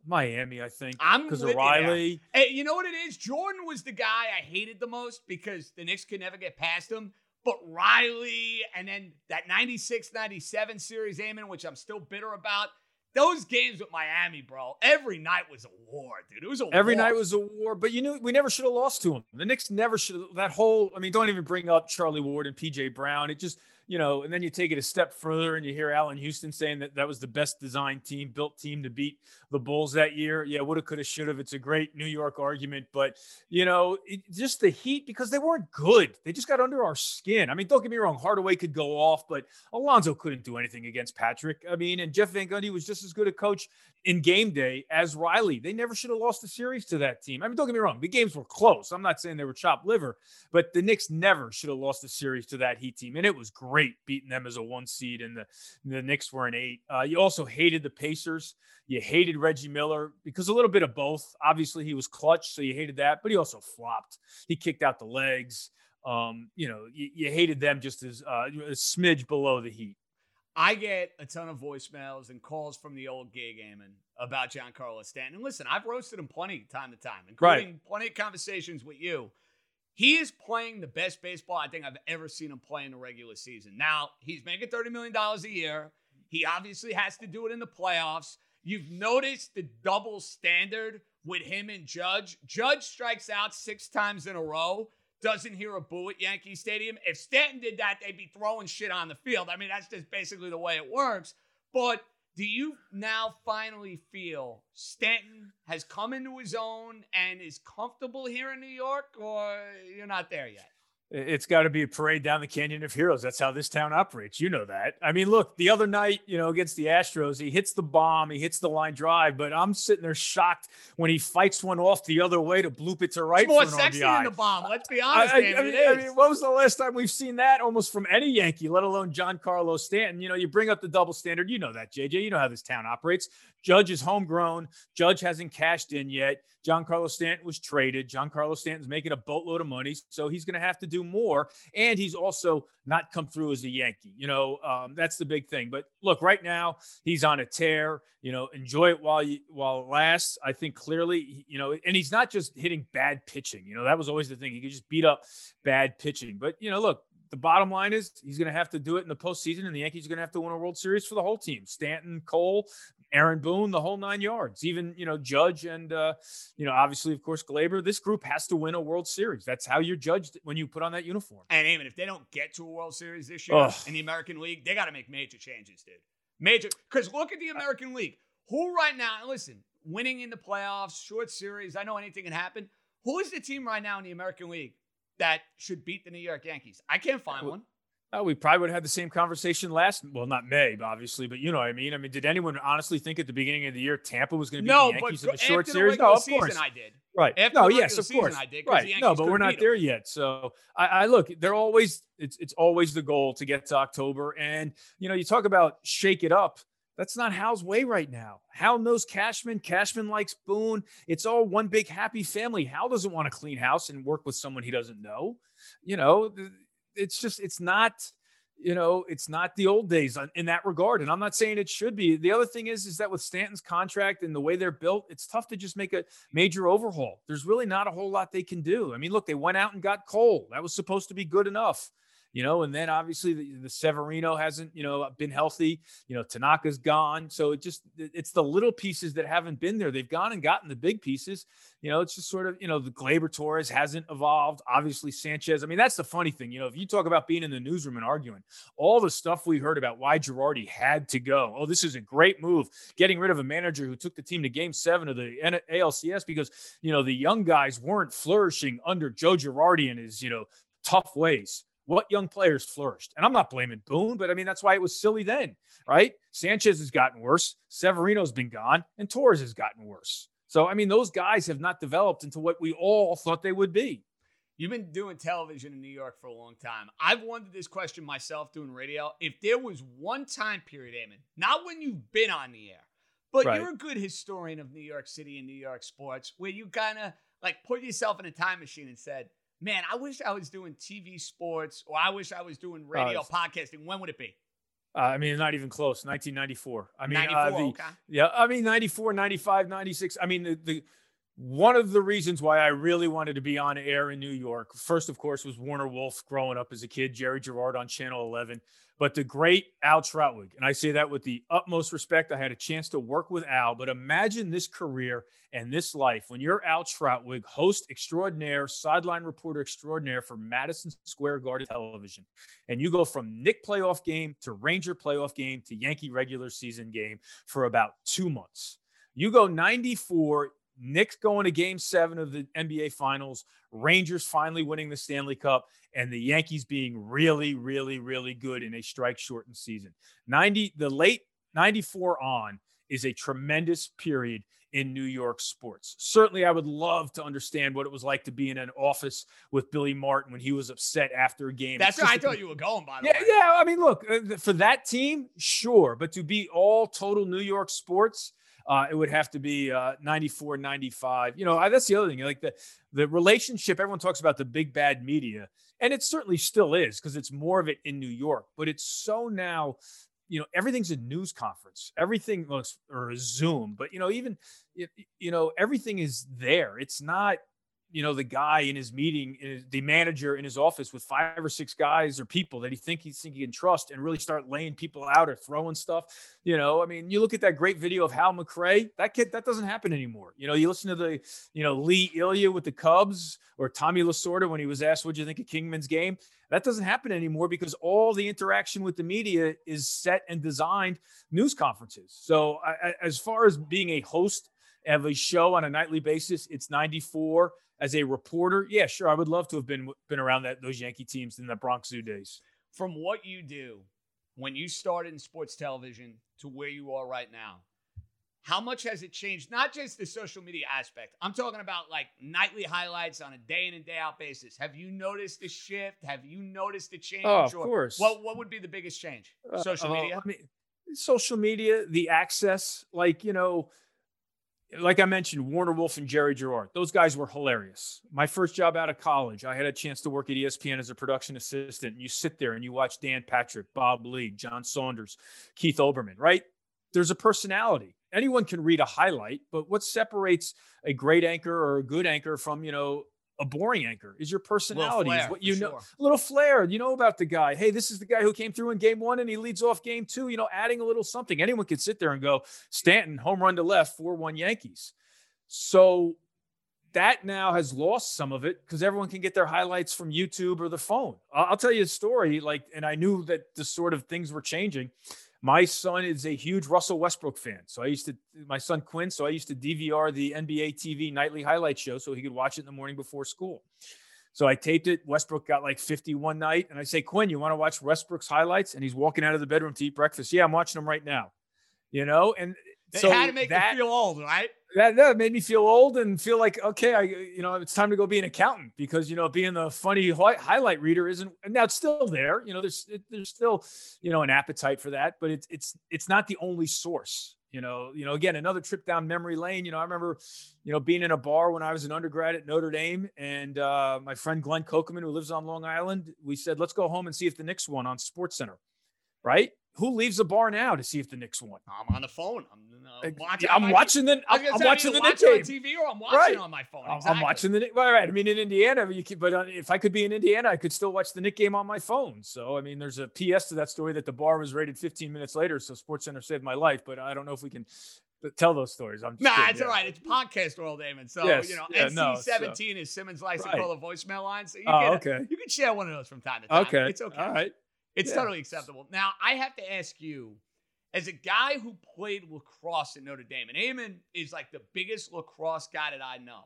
I: Miami, I think.
B: I'm
I: because of Riley.
B: Hey, you know what it is? Jordan was the guy I hated the most because the Knicks could never get past him. But Riley and then that 96 97 series, Eamon, which I'm still bitter about. Those games with Miami, bro, every night was a war, dude. It was a
I: every
B: war.
I: night was a war, but you knew we never should have lost to them. The Knicks never should. That whole, I mean, don't even bring up Charlie Ward and PJ Brown. It just you know, and then you take it a step further and you hear Allan Houston saying that that was the best designed team, built team to beat the Bulls that year. Yeah, woulda, coulda, shoulda. It's a great New York argument, but you know, it, just the Heat because they weren't good. They just got under our skin. I mean, don't get me wrong, Hardaway could go off, but Alonzo couldn't do anything against Patrick. I mean, and Jeff Van Gundy was just as good a coach in game day as Riley. They never should have lost the series to that team. I mean, don't get me wrong, the games were close. I'm not saying they were chopped liver, but the Knicks never should have lost the series to that Heat team, and it was great beating them as a one seed, and the the Knicks were an eight. Uh, you also hated the Pacers. You hated Reggie Miller because a little bit of both. Obviously, he was clutch, so you hated that, but he also flopped. He kicked out the legs. Um, you know, you, you hated them just as uh, a smidge below the Heat.
B: I get a ton of voicemails and calls from the old gig Eamon about Giancarlo Stanton. And listen, I've roasted him plenty time to time, including right. plenty of conversations with you. He is playing the best baseball I think I've ever seen him play in the regular season. Now, he's making $30 million a year. He obviously has to do it in the playoffs. You've noticed the double standard with him and Judge. Judge strikes out six times in a row doesn't hear a boo at Yankee Stadium. If Stanton did that, they'd be throwing shit on the field. I mean, that's just basically the way it works. But do you now finally feel Stanton has come into his own and is comfortable here in New York, or you're not there yet?
I: It's got to be a parade down the Canyon of Heroes. That's how this town operates. You know that. I mean, look, the other night, you know, against the Astros, he hits the bomb, he hits the line drive, but I'm sitting there shocked when he fights one off the other way to bloop it to right.
B: It's more sexy than the bomb. Let's be honest. I, I, I,
I: mean, I, mean, when was the last time we've seen that almost from any Yankee, let alone Giancarlo Stanton? You know, you bring up the double standard. You know that, JJ. You know how this town operates. Judge is homegrown. Judge hasn't cashed in yet. Giancarlo Stanton was traded. Giancarlo Stanton's making a boatload of money, so he's going to have to do more. And he's also not come through as a Yankee. You know, um, that's the big thing. But look, right now he's on a tear. You know, enjoy it while you while it lasts. I think clearly, you know, and he's not just hitting bad pitching. You know, that was always the thing. He could just beat up bad pitching. But you know, look, the bottom line is he's going to have to do it in the postseason, and the Yankees are going to have to win a World Series for the whole team. Stanton, Cole, Aaron Boone, the whole nine yards. Even you know Judge and uh, you know obviously of course Gleyber. This group has to win a World Series. That's how you're judged when you put on that uniform.
B: And even if they don't get to a World Series this year Ugh. in the American League, they got to make major changes, dude. Major because look at the American League. Who right now? Listen, winning in the playoffs, short series. I know anything can happen. Who is the team right now in the American League that should beat the New York Yankees? I can't find one.
I: Oh, we probably would have had the same conversation last. Well, not May, obviously, but you know what I mean. I mean, did anyone honestly think at the beginning of the year Tampa was going to be
B: no,
I: the Yankees
B: but
I: in the short series? No, of
B: season
I: course.
B: I did.
I: Right.
B: After
I: no, yes, of course.
B: season I did,
I: right. No, but we're not there yet. So I, I look. They're always. It's it's always the goal to get to October, and you know, you talk about shake it up. That's not Hal's way right now. Hal knows Cashman. Cashman likes Boone. It's all one big happy family. Hal doesn't want to clean house and work with someone he doesn't know. You know, it's just it's not you know it's not the old days in that regard. And i'm not saying it should be. The other thing is is that with stanton's contract and the way they're built it's tough to just make a major overhaul. There's really not a whole lot they can do. I mean look they went out and got cole. That was supposed to be good enough you know, and then obviously the, the Severino hasn't, you know, been healthy. You know, Tanaka's gone. So it just, it's the little pieces that haven't been there. They've gone and gotten the big pieces. You know, it's just sort of, you know, the Gleyber Torres hasn't evolved. Obviously, Sanchez. I mean, that's the funny thing. You know, if you talk about being in the newsroom and arguing, all the stuff we heard about why Girardi had to go. Oh, this is a great move, getting rid of a manager who took the team to game seven of the ALCS because, you know, the young guys weren't flourishing under Joe Girardi and his, you know, tough ways what young players flourished. And I'm not blaming Boone, but I mean, that's why it was silly then, right? Sanchez has gotten worse. Severino's been gone, and Torres has gotten worse. So, I mean, those guys have not developed into what we all thought they would be.
B: You've been doing television in New York for a long time. I've wondered this question myself doing radio. If there was one time period, Eamon, not when you've been on the air, but
I: Right.
B: you're a good historian of New York City and New York sports, where you kind of like put yourself in a time machine and said, man, I wish I was doing TV sports or I wish I was doing radio
I: it's-
B: podcasting. When would it be?
I: Uh, I mean, not even close. 1994. I mean,
B: 94,
I: uh, the,
B: okay.
I: yeah, I mean, 94, 95, 96. I mean, the, the one of the reasons why I really wanted to be on air in New York, first, of course, was Warner Wolf growing up as a kid, Jerry Girard on Channel 11, but the great Al Trautwig. And I say that with the utmost respect. I had a chance to work with Al, but imagine this career and this life when you're Al Trautwig, host extraordinaire, sideline reporter extraordinaire for Madison Square Garden television. And you go from Knick playoff game to Ranger playoff game to Yankee regular season game for about two months. You go 94, Knicks going to game seven of the NBA Finals, Rangers finally winning the Stanley Cup, and the Yankees being really, really, really good in a strike shortened season. 90, the late 94 on is a tremendous period in New York sports. Certainly, I would love to understand what it was like to be in an office with Billy Martin when he was upset after a game.
B: That's where I thought you were going, by the
I: yeah,
B: way.
I: yeah. I mean, look, uh, for that team, sure. But to be all total New York sports, uh, it would have to be uh, 94, 95. You know, I, that's the other thing. Like the, the relationship, everyone talks about the big bad media, and it certainly still is because it's more of it in New York. But it's so now, you know, everything's a news conference. Everything looks, or a Zoom, but, you know, even, you, you know, everything is there. It's not, you know, the guy in his meeting, in his- the manager in his office with five or six guys or people that he think he think he can trust and really start laying people out or throwing stuff. You know, I mean, you look at that great video of Hal McRae. That kid, that doesn't happen anymore. You know, you listen to the, you know, Lee Elia with the Cubs or Tommy Lasorda when he was asked, what do you think of Kingman's game?" That doesn't happen anymore because all the interaction with the media is set and designed news conferences. So, I- as far as being a host of a show on a nightly basis, it's 94 as a reporter, yeah, sure, I would love to have been been around that those Yankee teams in the Bronx Zoo days.
B: From what you do when you started in sports television to where you are right now, how much has it changed? Not just the social media aspect. I'm talking about like nightly highlights on a day in and day out basis. Have you noticed a shift? Have you noticed a change?
I: Oh, of
B: Or
I: course.
B: What What would be the biggest change?
I: Uh,
B: Social
I: uh,
B: media.
I: I mean, social media, the access, like you know, like I mentioned, Warner Wolf and Jerry Girard. Those guys were hilarious. My first job out of college, I had a chance to work at ESPN as a production assistant. And you sit there and you watch Dan Patrick, Bob Ley, John Saunders, Keith Olbermann. Right? There's a personality. Anyone can read a highlight, but what separates a great anchor or a good anchor from you know a boring anchor is your personality. is what you know
B: sure.
I: a little flair. You know about the guy. Hey, this is the guy who came through in game one and he leads off game two, you know, adding a little something. Anyone could sit there and go, Stanton, home run to left, 4 1 Yankees. So that now has lost some of it because everyone can get their highlights from YouTube or the phone. I'll, I'll tell you a story. Like, and I knew that the sort of things were changing. My son is a huge Russell Westbrook fan. So I used to, my son Quinn, so I used to DVR the NBA TV nightly highlight show so he could watch it in the morning before school. So I taped it. Westbrook got like 50 one night. And I say, Quinn, you want to watch Westbrook's highlights? And he's walking out of the bedroom to eat breakfast. Yeah, I'm watching them right now. You know, and
B: so had to make that, feel old, right?
I: That, that made me feel old and feel like okay, I you know it's time to go be an accountant because you know being the funny hi- highlight reader isn't and now it's still there. You know, there's it, there's still you know an appetite for that, but it's it's it's not the only source. You know, you know, again, another trip down memory lane. You know, I remember, you know, being in a bar when I was an undergrad at Notre Dame, and uh, my friend Glenn Kokeman, who lives on Long Island, we said, let's go home and see if the Knicks won on Sports Center, right? Who leaves the bar now to see if the Knicks won?
B: I'm on the phone. I'm, uh, watching.
I: I'm watching the. I'm, I'm watching the Knicks game.
B: TV or I'm watching right. on my phone. Exactly.
I: I'm watching the. Right, right. I mean, in Indiana, you can, but uh, if I could be in Indiana, I could still watch the Knicks game on my phone. So, I mean, there's a PS to that story that the bar was raided 15 minutes later. So, Sports Center saved my life. But I don't know if we can tell those stories. I'm
B: nah, kidding, it's yeah. all right. It's podcast world, Damon. So yes, you know, yeah, NC no, seventeen so. is Simmons likes right. call the voicemail line. So you oh, can okay. you can share one of those from time to time. Okay, it's okay.
I: All right.
B: It's yeah. totally acceptable. Now, I have to ask you, as a guy who played lacrosse at Notre Dame, and Eamon is like the biggest lacrosse guy that I know.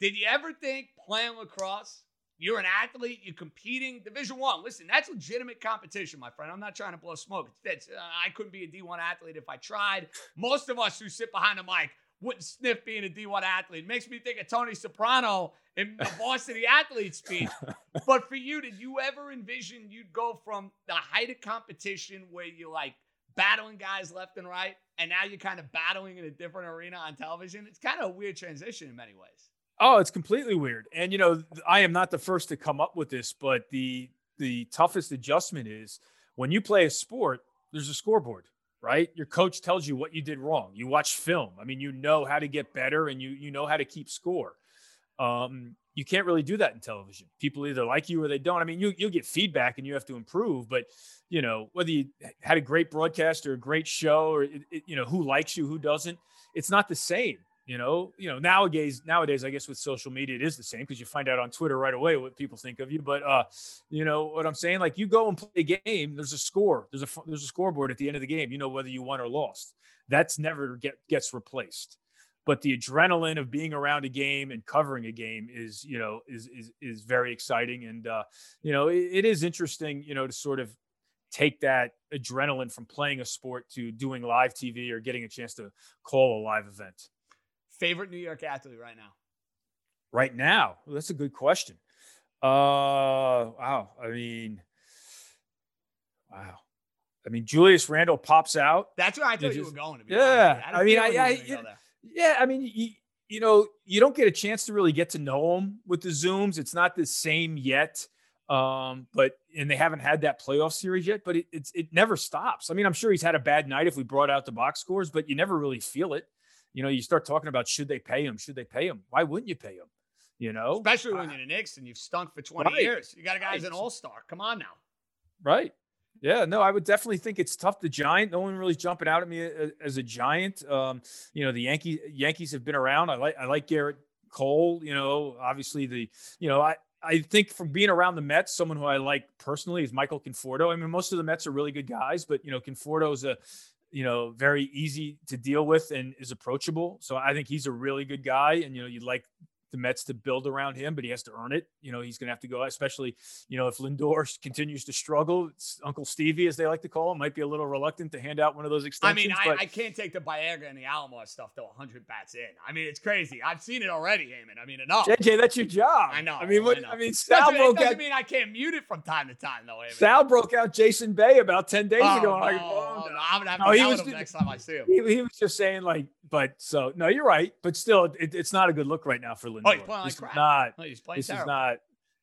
B: Did you ever think playing lacrosse? You're an athlete. You're competing Division One. Listen, that's legitimate competition, my friend. I'm not trying to blow smoke. It's, uh, I couldn't be a D1 athlete if I tried. Most of us who sit behind the mic wouldn't sniff being a D1 athlete. It makes me think of Tony Soprano in the varsity athlete speech. But for you, did you ever envision you'd go from the height of competition where you're like battling guys left and right, and now you're kind of battling in a different arena on television? It's kind of a weird transition in many ways.
I: Oh, it's completely weird. And you know, I am not the first to come up with this, but the the toughest adjustment is when you play a sport, there's a scoreboard right? Your coach tells you what you did wrong. You watch film. I mean, you know how to get better and you you know how to keep score. Um, you can't really do that in television. People either like you or they don't. I mean, you you'll get feedback and you have to improve, but you know whether you had a great broadcast or a great show or it, it, you know who likes you, who doesn't, it's not the same. You know, you know, nowadays, nowadays, I guess with social media, it is the same because you find out on Twitter right away what people think of you. But uh, you know what I'm saying? Like you go and play a game, there's a score, there's a there's a scoreboard at the end of the game. You know whether you won or lost. That's never get gets replaced. But the adrenaline of being around a game and covering a game is, you know, is is is very exciting. And uh, you know, it, it is interesting, you know, to sort of take that adrenaline from playing a sport to doing live TV or getting a chance to call a live event.
B: Favorite New York athlete right now?
I: Right now? Well, that's a good question. Uh, wow. I mean, wow. I mean, Julius Randle pops out.
B: That's where I thought just, you were going. To be
I: yeah. I, I mean, I, I yeah. I mean, you, you know, you don't get a chance to really get to know him with the zooms. It's not the same yet. Um, but and they haven't had that playoff series yet, but it, it's it never stops. I mean, I'm sure he's had a bad night if we brought out the box scores, but you never really feel it you know, you start talking about should they pay him? Should they pay him? Why wouldn't you pay him? You know,
B: especially when you're the Knicks and you've stunk for 20 right. years. You got a guy who's an all star. Come on now.
I: Right. Yeah, no, I would definitely think it's tough. The Giant, no one really jumping out at me as a Giant. Um, you know, the Yankees Yankees have been around. I like I like Gerrit Cole. You know, obviously the you know I I think from being around the Mets, someone who I like personally is Michael Conforto. I mean, most of the Mets are really good guys, but you know, Conforto is a you know, very easy to deal with and is approachable. So I think he's a really good guy. And, you know, you'd like the Mets to build around him, but he has to earn it. You know, he's going to have to go, especially, you know, if Lindor continues to struggle, Uncle Stevie, as they like to call him, might be a little reluctant to hand out one of those extensions.
B: I mean, I, I can't take the Baerga and the Alomar stuff to 100 bats in. I mean, it's crazy. I've seen it already, Eamon. I mean, enough.
I: JJ, that's your job.
B: I know.
I: I mean, what,
B: I,
I: I mean, Sal
B: doesn't,
I: broke
B: doesn't
I: out.
B: mean I can't mute it from time to time, though, Eamon.
I: Sal broke out Jason Bay about 10 days
B: oh,
I: ago.
B: No,
I: like,
B: oh, no, I'm going to have to no, him next time I see him.
I: He, he, was just saying, like, but so, no, you're right. But still, it, it's not a good look right now for Lindor.
B: Oh, he's playing like crap.
I: Not
B: no, he's playing
I: this
B: terrible.
I: is not,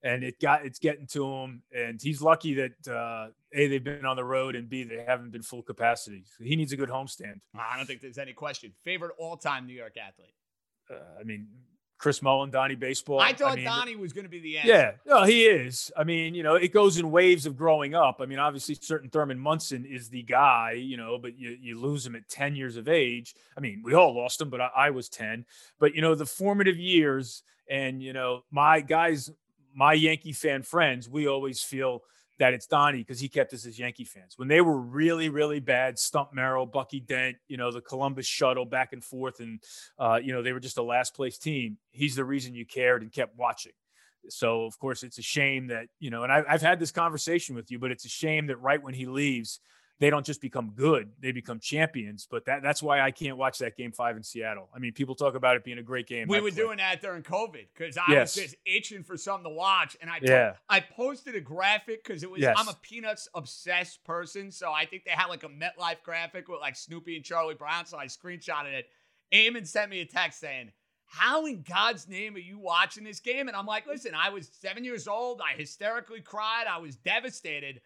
I: and it got it's getting to him, and he's lucky that uh, a they've been on the road, and b they haven't been full capacity. So he needs a good homestand.
B: I don't think there's any question. Favorite all-time New York athlete?
I: Uh, I mean, Chris Mullin, Donnie Baseball.
B: I thought
I: I mean,
B: Donnie was going to be the answer.
I: Yeah, no, he is. I mean, you know, it goes in waves of growing up. I mean, obviously, certain Thurman Munson is the guy, you know, but you, you lose him at 10 years of age. I mean, we all lost him, but I, I was 10. But, you know, the formative years and, you know, my guys, my Yankee fan friends, we always feel that it's Donnie because he kept us as Yankee fans. When they were really, really bad, Stump Merrill, Bucky Dent, you know, the Columbus shuttle back and forth, and, uh, you know, they were just a last place team. He's the reason you cared and kept watching. So, of course, it's a shame that, you know, and I, I've had this conversation with you, but it's a shame that right when he leaves, they don't just become good; they become champions. But that that's why I can't watch that game five in Seattle. I mean, people talk about it being a great game.
B: We
I: I
B: were
I: play.
B: doing that during COVID because I
I: Yes.
B: was just itching for something to watch, and I
I: Yeah.
B: I posted a graphic because it was
I: Yes.
B: I'm a Peanuts obsessed person, so I think they had like a MetLife graphic with like Snoopy and Charlie Brown, so I screenshotted it. Eamon sent me a text saying. How in God's name are you watching this game? And I'm like, listen, I was seven years old. I hysterically cried. I was devastated.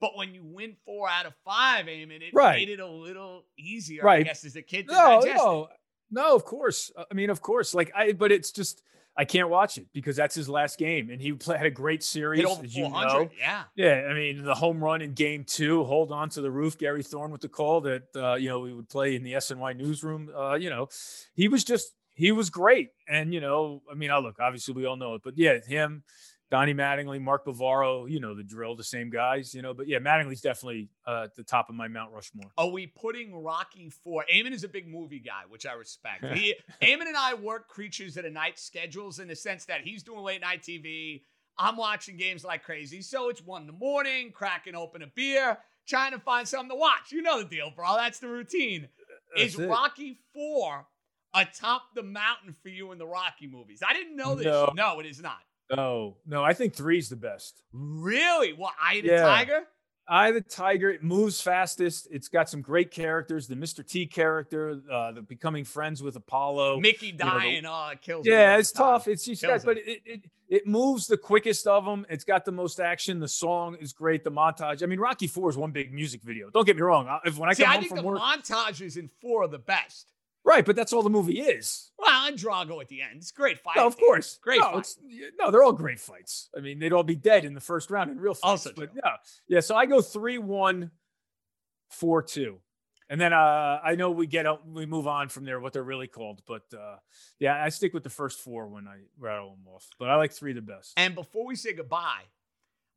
B: But when you win four out of five, Eamon, it
I: Right.
B: made it a little easier, I
I: Right.
B: guess, as a kid to
I: No,
B: digest it.
I: no, no. Of course. I mean, of course. Like I, but it's just I can't watch it because that's his last game, and he play, had a great series,
B: Hit over
I: as you know.
B: Yeah.
I: Yeah, I mean the home run in Game Two, hold on to the roof. Gary Thorne with the call that uh, you know we would play in the SNY newsroom. Uh, you know, he was just he was great, and you know, I mean, I look obviously we all know it, but yeah, him, Donnie Mattingly, Mark Bavaro, you know the drill, the same guys, you know. But yeah, Mattingly's definitely uh, at the top of my Mount Rushmore.
B: Are we putting Rocky Four? Eamon is a big movie guy, which I respect. He, Eamon and I work creatures of a night schedules in the sense that he's doing late night TV. I'm watching games like crazy. So it's one in the morning, cracking open a beer, trying to find something to watch. You know the deal, bro. That's the routine. is
I: it.
B: Rocky Four atop the mountain for you in the Rocky movies? I didn't know this.
I: No.
B: No, it is not.
I: No, no, I think three's the best.
B: Really? Well, Eye of the
I: Yeah.
B: Tiger?
I: Eye of the Tiger. It moves fastest. It's got some great characters. The Mr. T character, uh, the becoming friends with Apollo.
B: Mickey
I: you know, the-
B: dying, uh, kills
I: Yeah, it's
B: time.
I: tough. It's just got, but it, it it moves the quickest of them. It's got the most action. The song is great. The montage. I mean, Rocky Four is one big music video. Don't get me wrong. I- If when I
B: See,
I: come
B: I
I: home
B: think
I: from
B: the
I: work,
B: montages in four are the best.
I: Right? But that's all the movie is.
B: Well, and Drago at the end. It's great fight.
I: No, of course.
B: Great
I: no,
B: fight.
I: no, they're all great fights. I mean, they'd all be dead in the first round in real fights.
B: Also
I: but yeah, yeah. So I go three one, four two, and then uh, I know we get out, we move on from there. What they're really called, but uh, yeah, I stick with the first four when I rattle them off. But I like three the best.
B: And before we say goodbye,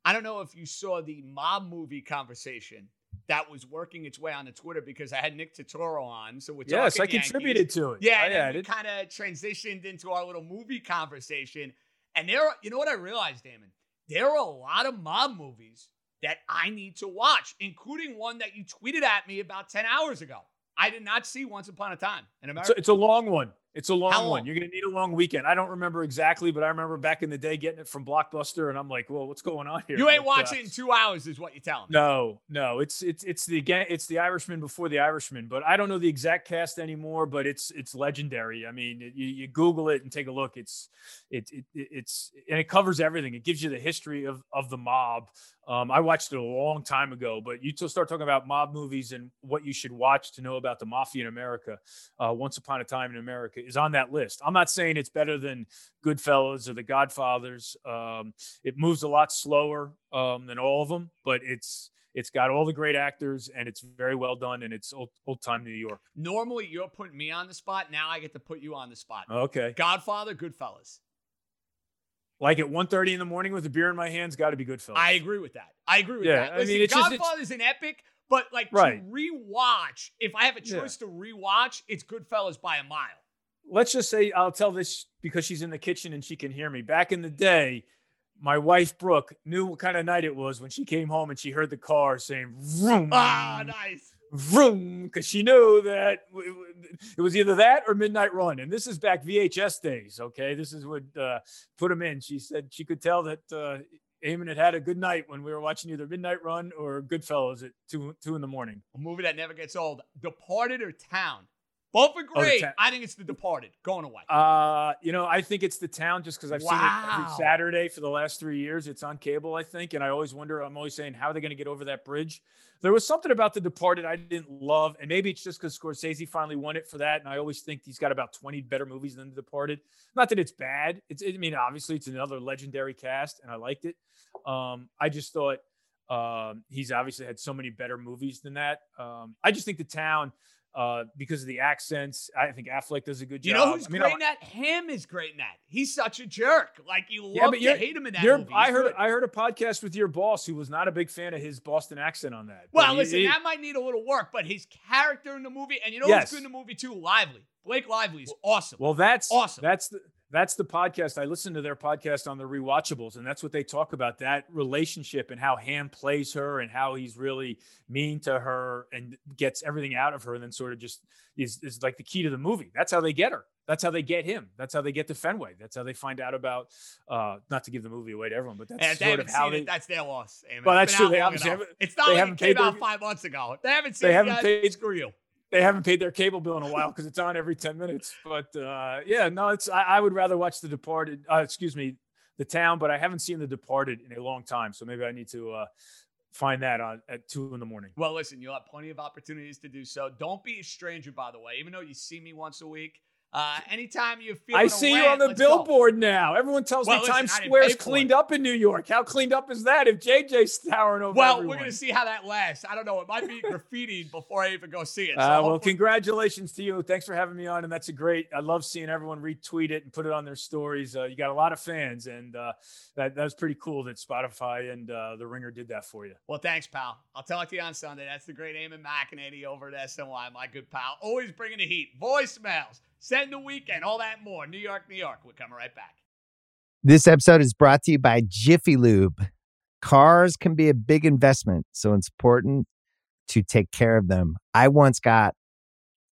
B: I don't know if you saw the mob movie conversation that was working its way on the Twitter because I had Nick Totoro on. So we're talking
I: yes, I
B: Yankees.
I: contributed to it.
B: Yeah,
I: I
B: and we kind of transitioned into our little movie conversation. And there, are, you know what I realized, Eamon? There are a lot of mob movies that I need to watch, including one that you tweeted at me about 10 hours ago. I did not see Once Upon a Time in America.
I: it's a long one. It's a long,
B: How
I: one.
B: long?
I: You're going to need a long weekend. I don't remember exactly, but I remember back in the day getting it from Blockbuster, and I'm like, "Well, what's going on here?"
B: you ain't
I: But, uh,
B: watching in two hours, is what you're telling me.
I: No, no, it's it's it's the it's the Irishman before the Irishman, but I don't know the exact cast anymore. But it's it's legendary. I mean, it- you, you Google it and take a look. It's it, it it's and it covers everything. It gives you the history of of the mob. Um, I watched it a long time ago, but you to start talking about mob movies and what you should watch to know about the mafia in America. Uh, Once Upon a Time in America is on that list. I'm not saying it's better than Goodfellas or The Godfathers. Um, it moves a lot slower um, than all of them, but it's it's got all the great actors and it's very well done and it's old, old time New York.
B: Normally, you're putting me on the spot. Now I get to put you on the spot.
I: Okay.
B: Godfather, Goodfellas.
I: Like at 1.30 in the morning with a beer in my hands, got to be Goodfellas.
B: I agree with that. I agree with
I: Yeah,
B: that.
I: I
B: Listen,
I: mean, it's just- it's-
B: Godfather's an epic, but like
I: Right.
B: to rewatch, if I have a
I: Yeah.
B: choice to rewatch, it's Goodfellas by a mile.
I: Let's just say I'll tell this because she's in the kitchen and she can hear me. Back in the day, my wife Brooke knew what kind of night it was when she came home and she heard the car saying vroom,
B: Ah, nice.
I: Vroom, because she knew that it was either that or Midnight Run. And this is back VHS days. Okay, this is what uh, put them in. She said she could tell that uh, Eamon had had a good night when we were watching either Midnight Run or Goodfellas at two two in the morning.
B: A movie that never gets old. Departed or Town. Both are
I: Oh,
B: great.
I: Town.
B: I think it's The Departed. Going away.
I: Uh, you know, I think it's the town just because I've seen it every Saturday for the last three years. It's on cable, I think, and I always wonder. I'm always saying, how are they going to get over that bridge? There was something about The Departed I didn't love, and maybe it's just because Scorsese finally won it for that. And I always think he's got about 20 better movies than The Departed. Not that it's bad. It's, I mean, obviously, it's another legendary cast, and I liked it. Um, I just thought um, he's obviously had so many better movies than that. Um, I just think the town uh, because of the accents. I think Affleck does a good job.
B: You know who's
I: I mean,
B: great in that? Him is great in that. He's such a jerk. Like you love
I: Yeah, but
B: to hate him in that movie.
I: I heard
B: good.
I: I heard a podcast with your boss who was not a big fan of his Boston accent on that. But
B: Well,
I: he-
B: listen,
I: he-
B: that might need a little work, but his character in the movie, and you know
I: Yes.
B: who's good in the movie too? Lively. Blake Lively is awesome.
I: Well, that's
B: Awesome.
I: That's the that's the podcast. I listened to their podcast on the rewatchables, and that's what they talk about that relationship and how Hamm plays her and how he's really mean to her and gets everything out of her, and then sort of just is is like the key to the movie. That's how they get her. That's how they get him. That's how they get to Fenway. That's how they find out about. uh Not to give the movie away to everyone, but that's sort of how they.
B: it, that's their loss. Eamon.
I: Well,
B: It's
I: true. They obviously haven't-
B: It's not
I: they
B: like it
I: haven't
B: came out five months ago. They haven't seen
I: they
B: it
I: haven't
B: yet.
I: paid
B: Screw you.
I: They haven't paid their cable bill in a while because it's on every 10 minutes but uh yeah no it's I, I would rather watch the departed uh excuse me the town but i haven't seen the departed in a long time so maybe i need to uh find that on at two in the morning
B: Well, listen, you'll have plenty of opportunities to do so. Don't be a stranger, by the way. Even though you see me once a week, uh, anytime you feel
I: I see you on the billboard now. Everyone tells
B: Well,
I: me
B: listen,
I: Times
B: Square didn't
I: Square's
B: pay for
I: cleaned
B: it.
I: up in New York. How cleaned up is that if JJ's towering over
B: Well,
I: everyone?
B: we're gonna see how that lasts. I don't know. It might be graffitied before I even go see it. So
I: Uh, well, congratulations to you. Thanks for having me on, and that's a great. I love seeing everyone retweet it and put it on their stories. Uh, you got a lot of fans, and uh, that that was pretty cool that Spotify and uh, the Ringer did that for you.
B: Well, thanks, pal. I'll talk to you on Sunday. That's the great Eamon McAnaney over at SNY, my good pal. Always bringing the heat. Voicemails, send the weekend, all that more. New York, New York. We're coming right back.
H: This episode is brought to you by Jiffy Lube. Cars can be a big investment, so it's important to take care of them. I once got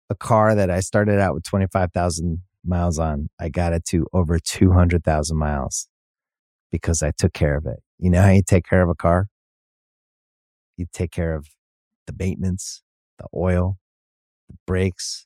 H: a car that I started out with 25,000 miles on. I got it to over 200,000 miles because I took care of it. You know how you take care of a car? You take care of the maintenance, the oil, the brakes,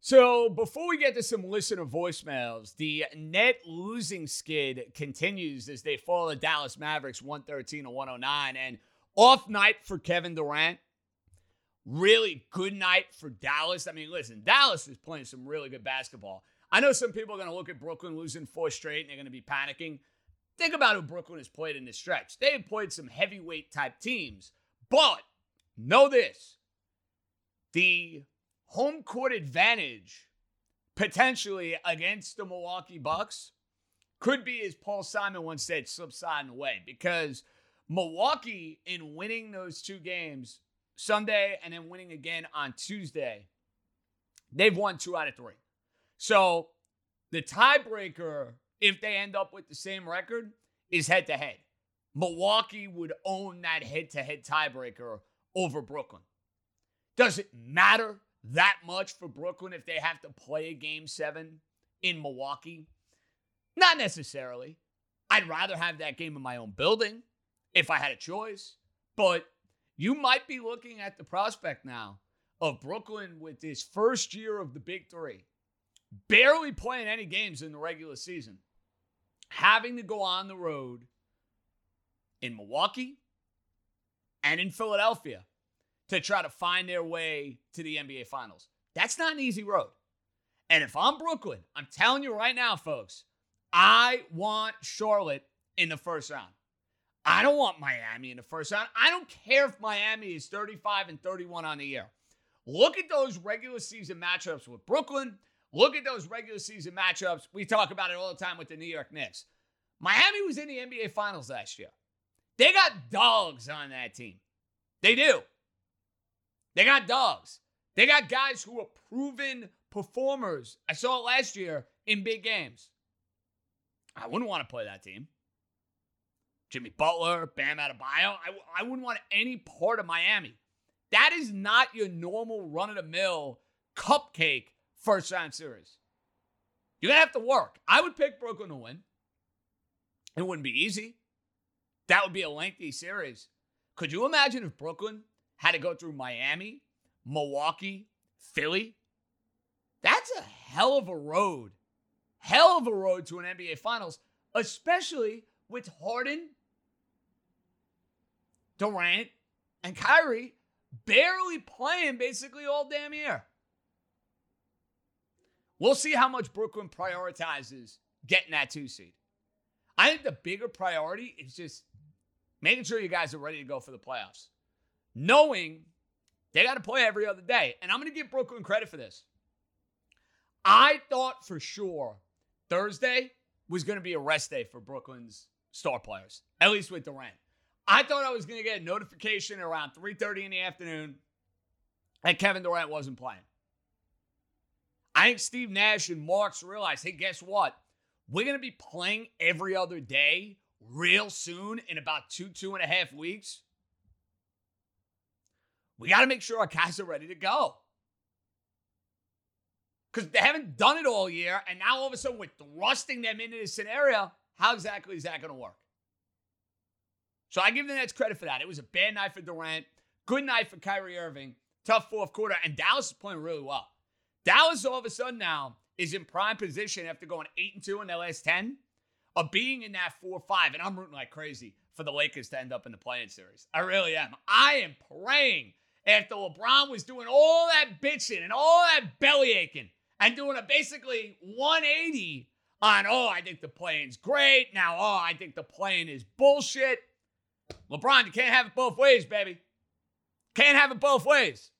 B: So before we get to some listener voicemails, the net losing skid continues as they fall to Dallas Mavericks 113 to 109. And off night for Kevin Durant. Really good night for Dallas. I mean, listen, Dallas is playing some really good basketball. I know some people are going to look at Brooklyn losing four straight and they're going to be panicking. Think about who Brooklyn has played in this stretch. They have played some heavyweight type teams, but know this the home court advantage potentially against the Milwaukee Bucks could be, as Paul Simon once said, subsiding away because Milwaukee, in winning those two games Sunday and then winning again on Tuesday, they've won two out of three. So the tiebreaker, if they end up with the same record, is head to head. Milwaukee would own that head to head tiebreaker over Brooklyn. Does it matter that much for Brooklyn if they have to play a game seven in Milwaukee? Not necessarily. I'd rather have that game in my own building if I had a choice. But you might be looking at the prospect now of Brooklyn with this first year of the Big Three, barely playing any games in the regular season, having to go on the road in Milwaukee and in Philadelphia to try to find their way to the NBA Finals. That's not an easy road. And if I'm Brooklyn, I'm telling you right now, folks, I want Charlotte in the first round. I don't want Miami in the first round. I don't care if Miami is 35 and 31 on the year. Look at those regular season matchups with Brooklyn. Look at those regular season matchups. We talk about it all the time with the New York Knicks. Miami was in the NBA Finals last year. They got dogs on that team. They do. They got dogs. They got guys who are proven performers. I saw it last year in big games. I wouldn't want to play that team. Jimmy Butler, Bam Adebayo. I, I wouldn't want any part of Miami. That is not your normal run of the mill cupcake first round series. You're going to have to work. I would pick Brooklyn to win. It wouldn't be easy. That would be a lengthy series. Could you imagine if Brooklyn had to go through Miami, Milwaukee, Philly. That's a hell of a road. Hell of a road to an NBA Finals, especially with Harden, Durant, and Kyrie barely playing basically all damn year. We'll see how much Brooklyn prioritizes getting that two seed. I think the bigger priority is just making sure you guys are ready to go for the playoffs, knowing they got to play every other day. And I'm going to give Brooklyn credit for this. I thought for sure Thursday was going to be a rest day for Brooklyn's star players, at least with Durant. I thought I was going to get a notification around 3:30 in the afternoon that Kevin Durant wasn't playing. I think Steve Nash and Marks realized, hey, guess what? We're going to be playing every other day real soon in about two, two and a half weeks. We got to make sure our guys are ready to go. Because they haven't done it all year. And now all of a sudden, we're thrusting them into this scenario. How exactly is that going to work? So I give the Nets credit for that. It was a bad night for Durant, good night for Kyrie Irving, tough fourth quarter, and Dallas is playing really well. Dallas all of a sudden now is in prime position after going eight and two in their last ten of being in that four five, and I'm rooting like crazy for the Lakers to end up in the play-in series. I really am. I am praying after LeBron was doing all that bitching and all that belly aching and doing a basically 180 on, oh, I think the play-in's great. Now, oh, I think the play-in is bullshit. LeBron, you can't have it both ways, baby. Can't have it both ways.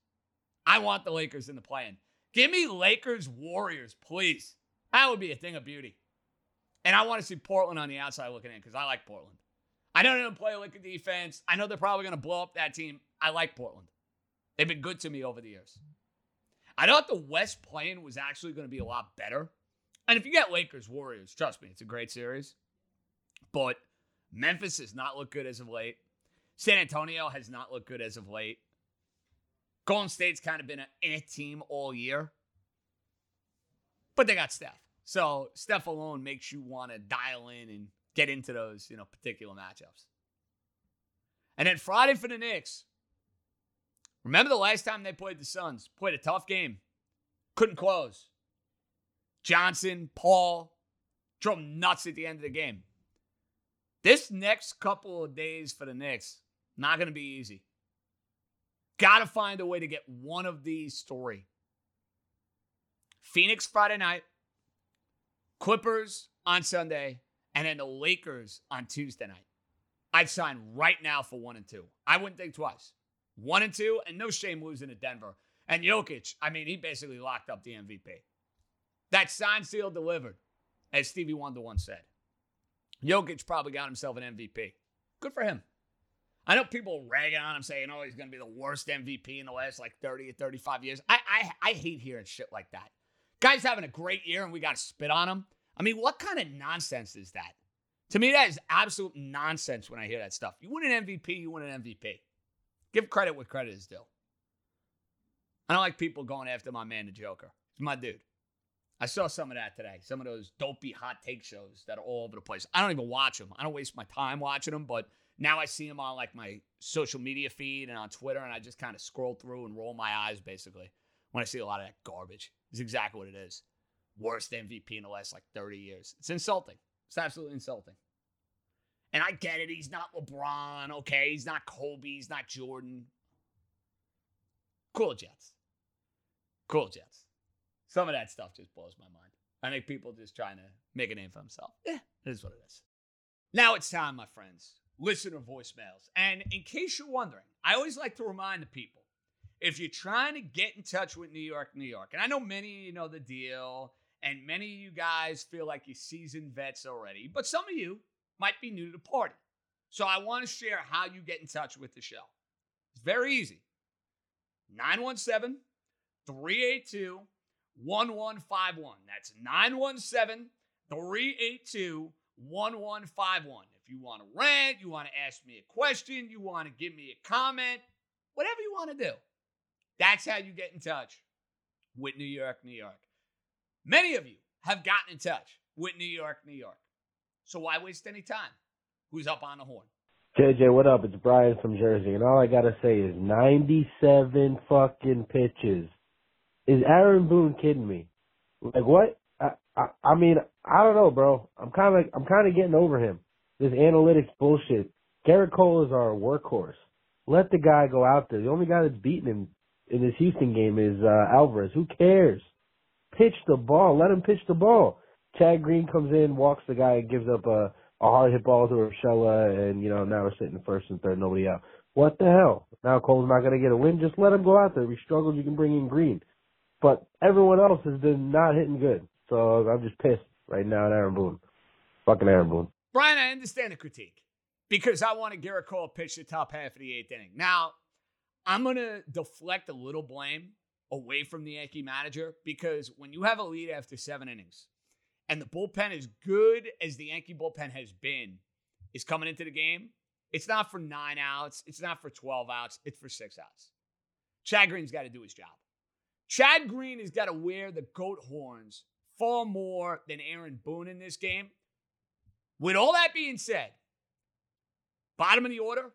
B: I want the Lakers in the play-in. Give me Lakers Warriors, please. That would be a thing of beauty. And I want to see Portland on the outside looking in because I like Portland. I know they don't play a defense. I know they're probably going to blow up that team. I like Portland. They've been good to me over the years. I thought the West play-in was actually going to be a lot better. And if you get Lakers Warriors, trust me, it's a great series. But Memphis has not looked good as of late. San Antonio has not looked good as of late. Golden State's kind of been an eh team all year. But they got Steph. So Steph alone makes you want to dial in and get into those, you know, particular matchups. And then Friday for the Knicks. Remember the last time they played the Suns? Played a tough game. Couldn't close. Johnson, Paul, drove nuts at the end of the game. This next couple of days for the Knicks, not going to be easy. Got to find a way to get one of these three. Phoenix Friday night, Clippers on Sunday, and then the Lakers on Tuesday night. I'd sign right now for one and two. I wouldn't think twice. One and two, and no shame losing to Denver. And Jokic, I mean, he basically locked up the MVP. That sign seal delivered, as Stevie Wonder once said. Jokic probably got himself an MVP. Good for him. I know people ragging on him saying, oh, he's going to be the worst MVP in the last like 30 or 35 years. I, I, I hate hearing shit like that. Guy's having a great year and we got to spit on him. I mean, what kind of nonsense is that? To me, that is absolute nonsense when I hear that stuff. You win an MVP, you win an MVP. Give credit what credit is due. I don't like people going after my man, the Joker. He's my dude. I saw some of that today. Some of those dopey hot take shows that are all over the place. I don't even watch them. I don't waste my time watching them, but now I see them on like my social media feed and on Twitter, and I just kind of scroll through and roll my eyes basically when I see a lot of that garbage. It's exactly what it is. Worst MVP in the last like 30 years. It's insulting. It's absolutely insulting. And I get it. He's not LeBron, okay? He's not Kobe. He's not Jordan. Cool Jets. Cool Jets. Some of that stuff just blows my mind. I think people just trying to make a name for themselves. Yeah, it is what it is. Now it's time, my friends. Listener voicemails. And in case you're wondering, I always like to remind the people if you're trying to get in touch with New York, New York, and I know many you know the deal, and many of you guys feel like you're seasoned vets already, but some of you might be new to the party. So I want to share how you get in touch with the show. It's very easy 917 382 1151. That's 917 382 1151. If you want to rant, you want to ask me a question, you want to give me a comment, whatever you want to do. That's how you get in touch with New York, New York. Many of you have gotten in touch with New York, New York. So why waste any time? Who's up on the horn?
J: JJ, what up? It's Brian from Jersey, and all I gotta say is 97 fucking pitches is Aaron Boone kidding me? Like what? I, I, I mean, I don't know, bro. I'm kind of, I'm kind of getting over him. This analytics bullshit. Gerrit Cole is our workhorse. Let the guy go out there. The only guy that's beaten him in this Houston game is uh, Alvarez. Who cares? Pitch the ball. Let him pitch the ball. Chad Green comes in, walks the guy, and gives up a, a hard hit ball to Urshela, and you know now we're sitting first and third, nobody out. What the hell? Now Cole's not going to get a win. Just let him go out there. If he struggles, you can bring in Green. But everyone else has been not hitting good. So I'm just pissed right now at Aaron Boone. Fucking Aaron Boone.
B: Brian, I understand the critique because I wanted Gerrit Cole to pitch the top half of the eighth inning. Now, I'm going to deflect a little blame away from the Yankee manager because when you have a lead after seven innings and the bullpen, as good as the Yankee bullpen has been, is coming into the game, it's not for nine outs, it's not for 12 outs, it's for six outs. Chad Green's got to do his job. Chad Green has got to wear the goat horns far more than Aaron Boone in this game. With all that being said, bottom of the order,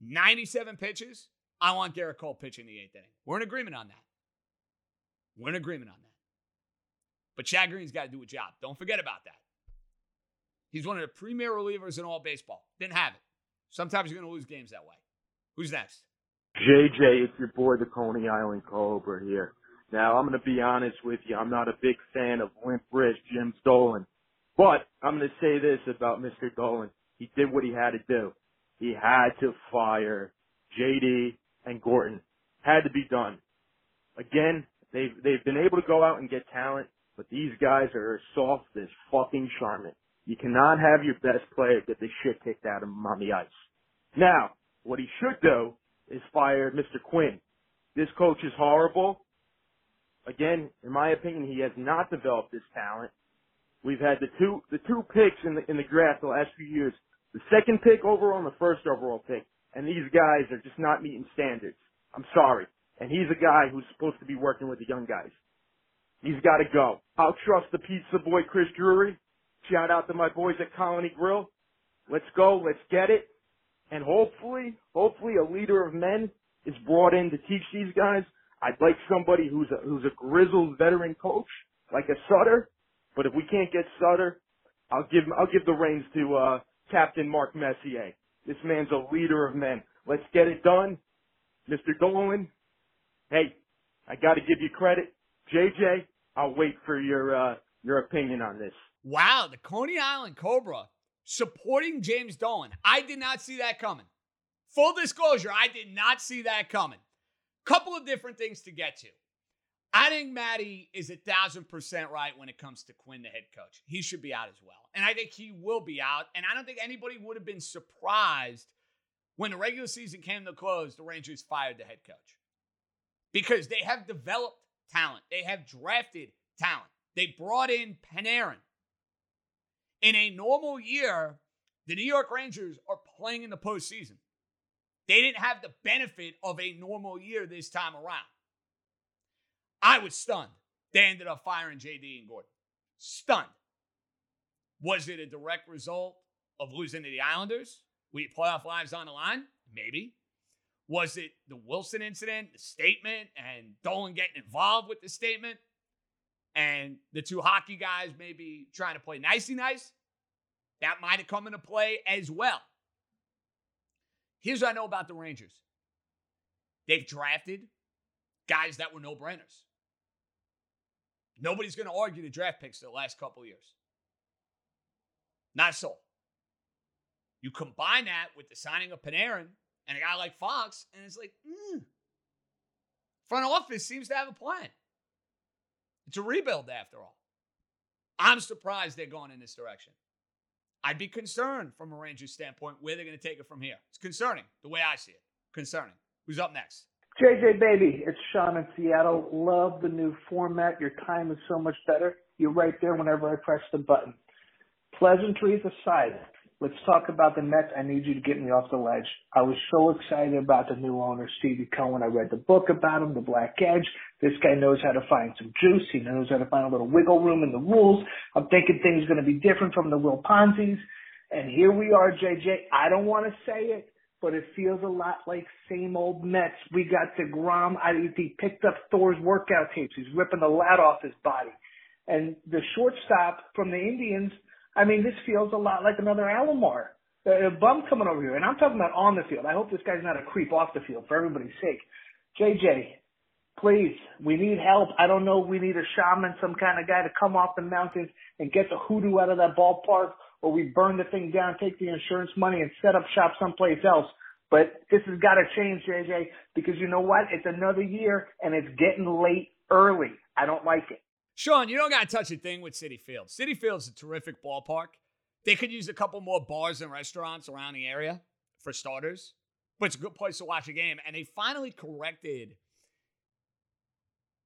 B: 97 pitches. I want Gerrit Cole pitching the eighth inning. We're in agreement on that. We're in agreement on that. But Chad Green's got to do a job. Don't forget about that. He's one of the premier relievers in all baseball. Didn't have it. Sometimes you're going to lose games that way. Who's next?
K: JJ, it's your boy, the Coney Island Cobra here. Now, I'm going to be honest with you. I'm not a big fan of limp wrist Jim Dolan. But I'm going to say this about Mr. Dolan. He did what he had to do. He had to fire JD and Gorton. Had to be done. Again, they've, they've been able to go out and get talent, but these guys are soft as fucking Charmin. You cannot have your best player get the shit kicked out of him on the ice. Now, what he should do is fire Mr. Quinn. This coach is horrible. Again, in my opinion, he has not developed this talent. We've had the two the two picks in the in the draft the last few years. The second pick overall and the first overall pick. And these guys are just not meeting standards. I'm sorry. And he's a guy who's supposed to be working with the young guys. He's got to go. I'll trust the pizza boy Chris Drury. Shout out to my boys at Colony Grill. Let's go. Let's get it. And hopefully, hopefully a leader of men is brought in to teach these guys. I'd like somebody who's a, who's a grizzled veteran coach, like a Sutter. But if we can't get Sutter, I'll give I'll give the reins to uh, Captain Mark Messier. This man's a leader of men. Let's get it done, Mr. Dolan. Hey, I got to give you credit, JJ. I'll wait for your uh, your opinion on this.
B: Wow, the Coney Island Cobra supporting James Dolan. I did not see that coming. Full disclosure, I did not see that coming. Couple of different things to get to. I think Maddie is a thousand percent right when it comes to Quinn, the head coach. He should be out as well. And I think he will be out. And I don't think anybody would have been surprised when the regular season came to close, the Rangers fired the head coach. Because they have developed talent, they have drafted talent. They brought in Panarin. In a normal year, the New York Rangers are playing in the postseason. They didn't have the benefit of a normal year this time around. I was stunned. They ended up firing JD and Gorton. Stunned. Was it a direct result of losing to the Islanders? We playoff lives on the line? Maybe. Was it the Wilson incident, the statement, and Dolan getting involved with the statement? And the two hockey guys maybe trying to play nicey nice? That might have come into play as well. Here's what I know about the Rangers they've drafted guys that were no brainers. Nobody's going to argue the draft picks the last couple years. Not so. You combine that with the signing of Panarin and a guy like Fox, and it's like, mm, front office seems to have a plan. It's a rebuild after all. I'm surprised they're going in this direction. I'd be concerned from a Rangers standpoint where they're going to take it from here. It's concerning the way I see it. Concerning. Who's up next?
L: JJ Baby, it's Sean in Seattle. Love the new format. Your time is so much better. You're right there whenever I press the button. Pleasantries aside, let's talk about the Mets. I need you to get me off the ledge. I was so excited about the new owner, Stevie Cohen. I read the book about him, The Black Edge. This guy knows how to find some juice. He knows how to find a little wiggle room in the rules. I'm thinking things are going to be different from the Will Ponzi's. And here we are, JJ. I don't want to say it, but it feels a lot like same old Mets. We got DeGrom. I, he picked up Thor's workout tapes. He's ripping the lat off his body. And the shortstop from the Indians, I mean, this feels a lot like another Alomar. A bum coming over here. And I'm talking about on the field. I hope this guy's not a creep off the field for everybody's sake. JJ, please, we need help. I don't know. We need a shaman, some kind of guy to come off the mountains and get the hoodoo out of that ballpark, or we burn the thing down, take the insurance money, and set up shop someplace else. But this has got to change, JJ, because you know what? It's another year, and it's getting late early. I don't like it.
B: Sean, you don't got to touch a thing with Citi Field. Citi Field's a terrific ballpark. They could use a couple more bars and restaurants around the area for starters, but it's a good place to watch a game. And they finally corrected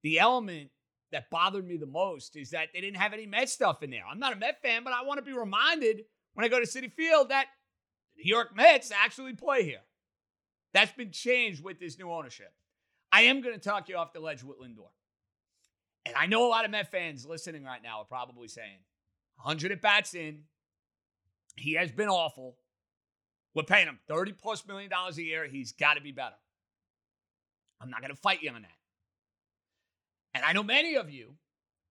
B: the element that bothered me the most is that they didn't have any Met stuff in there. I'm not a Met fan, but I want to be reminded when I go to Citi Field that the New York Mets actually play here. That's been changed with this new ownership. I am going to talk you off the ledge with Lindor. And I know a lot of Met fans listening right now are probably saying, 100 at bats in, he has been awful. We're paying him 30 plus million dollars a year. He's got to be better. I'm not going to fight you on that. And I know many of you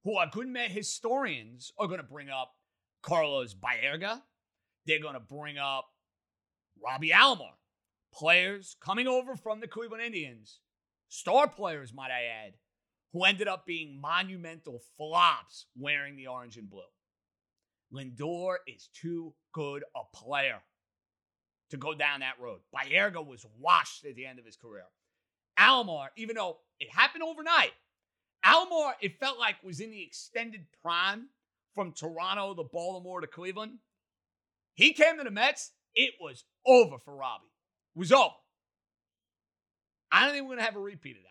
B: who are good Met historians are going to bring up Carlos Baerga. They're going to bring up Robbie Alomar, players coming over from the Cleveland Indians, star players, might I add, who ended up being monumental flops wearing the orange and blue. Lindor is too good a player to go down that road. Baerga was washed at the end of his career. Alomar, even though it happened overnight, Alomar, it felt like was in the extended prime from Toronto to Baltimore to Cleveland. He came to the Mets, it was over for Robbie. It was over. I don't think we're gonna have a repeat of that.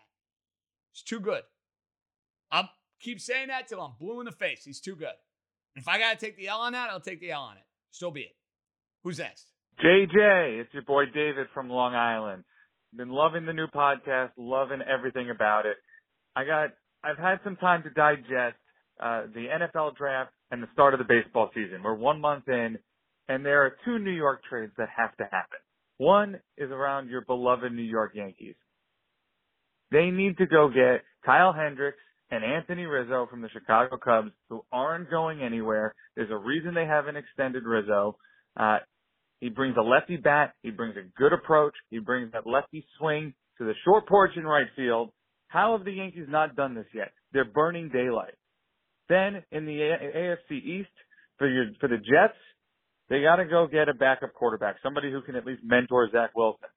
B: It's too good. I'll keep saying that till I'm blue in the face. He's too good. And if I gotta take the L on that, I'll take the L on it. So be it. Who's next?
M: JJ, it's your boy David from Long Island. Been loving the new podcast, loving everything about it. I got I've had some time to digest uh, the NFL draft and the start of the baseball season. We're one month in, and there are two New York trades that have to happen. One is around your beloved New York Yankees. They need to go get Kyle Hendricks and Anthony Rizzo from the Chicago Cubs, who aren't going anywhere. There's a reason they haven't extended Rizzo. Uh, he brings a lefty bat. He brings a good approach. He brings that lefty swing to the short porch in right field. How have the Yankees not done this yet? They're burning daylight. Then in the AFC East for your for the Jets, they got to go get a backup quarterback, somebody who can at least mentor Zach Wilson.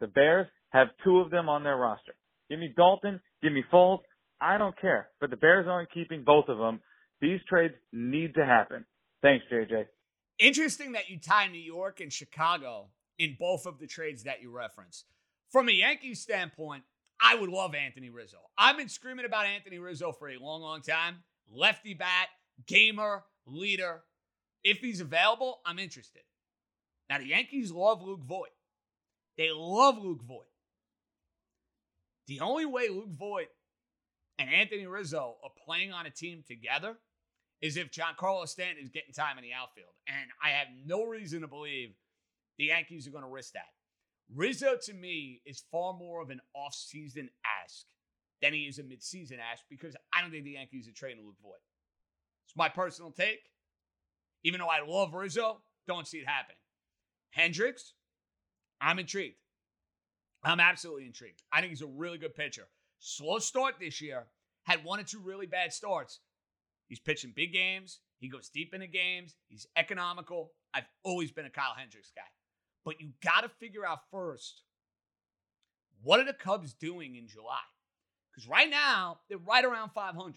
M: The Bears have two of them on their roster. Give me Dalton, give me Foles. I don't care, but the Bears aren't keeping both of them. These trades need to happen. Thanks, JJ.
B: Interesting that you tie New York and Chicago in both of the trades that you reference. From a Yankees standpoint, I would love Anthony Rizzo. I've been screaming about Anthony Rizzo for a long, long time. Lefty bat, gamer, leader. If he's available, I'm interested. Now, the Yankees love Luke Voit. They love Luke Voit. The only way Luke Voit and Anthony Rizzo are playing on a team together is if Giancarlo Stanton is getting time in the outfield. And I have no reason to believe the Yankees are going to risk that. Rizzo to me is far more of an off-season ask than he is a mid-season ask because I don't think the Yankees are trading Luke Voit. It's my personal take. Even though I love Rizzo, don't see it happening. Hendricks, I'm intrigued. I'm absolutely intrigued. I think he's a really good pitcher. Slow start this year, had one or two really bad starts. He's pitching big games. He goes deep into games. He's economical. I've always been a Kyle Hendricks guy. But you got to figure out first what are the Cubs doing in July? Because right now, they're right around 500.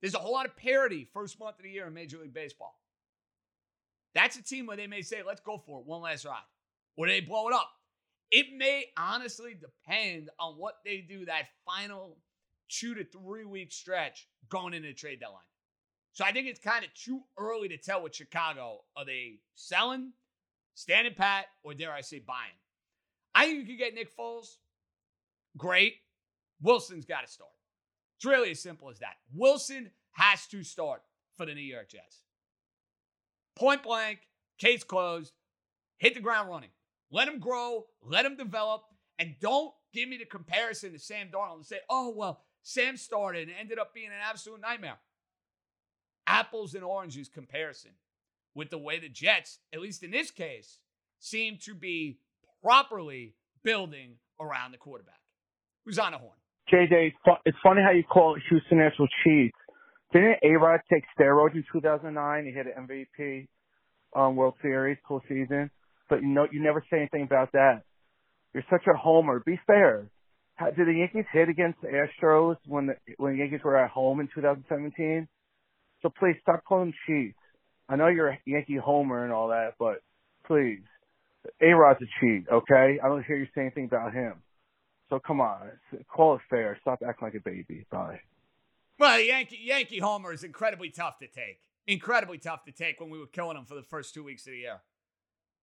B: There's a whole lot of parity first month of the year in Major League Baseball. That's a team where they may say, let's go for it one last ride, or they blow it up. It may honestly depend on what they do that final two to three week stretch going into the trade deadline. So I think it's kind of too early to tell with Chicago. Are they selling? standing pat, or dare I say buying. I think you could get Nick Foles. Great. Wilson's got to start. It's really as simple as that. Wilson has to start for the New York Jets. Point blank, case closed, hit the ground running. Let him grow, let him develop, and don't give me the comparison to Sam Darnold and say, oh, well, Sam started and ended up being an absolute nightmare. Apples and oranges comparison with the way the Jets, at least in this case, seem to be properly building around the quarterback. Who's on the horn?
K: JJ, it's funny how you call it Houston National cheats. Didn't A Rod take steroids in 2009? He hit an MVP um, World Series postseason, but you know you never say anything about that. You're such a homer. Be fair. How, did the Yankees hit against the Astros when the when the Yankees were at home in 2017? So please stop calling cheats. I know you're a Yankee homer and all that, but please, A Rod's a cheat. Okay, I don't hear you say anything about him. So come on, call it fair. Stop acting like a baby. Bye.
B: Well, Yankee Yankee homer is incredibly tough to take. Incredibly tough to take when we were killing them for the first two weeks of the year.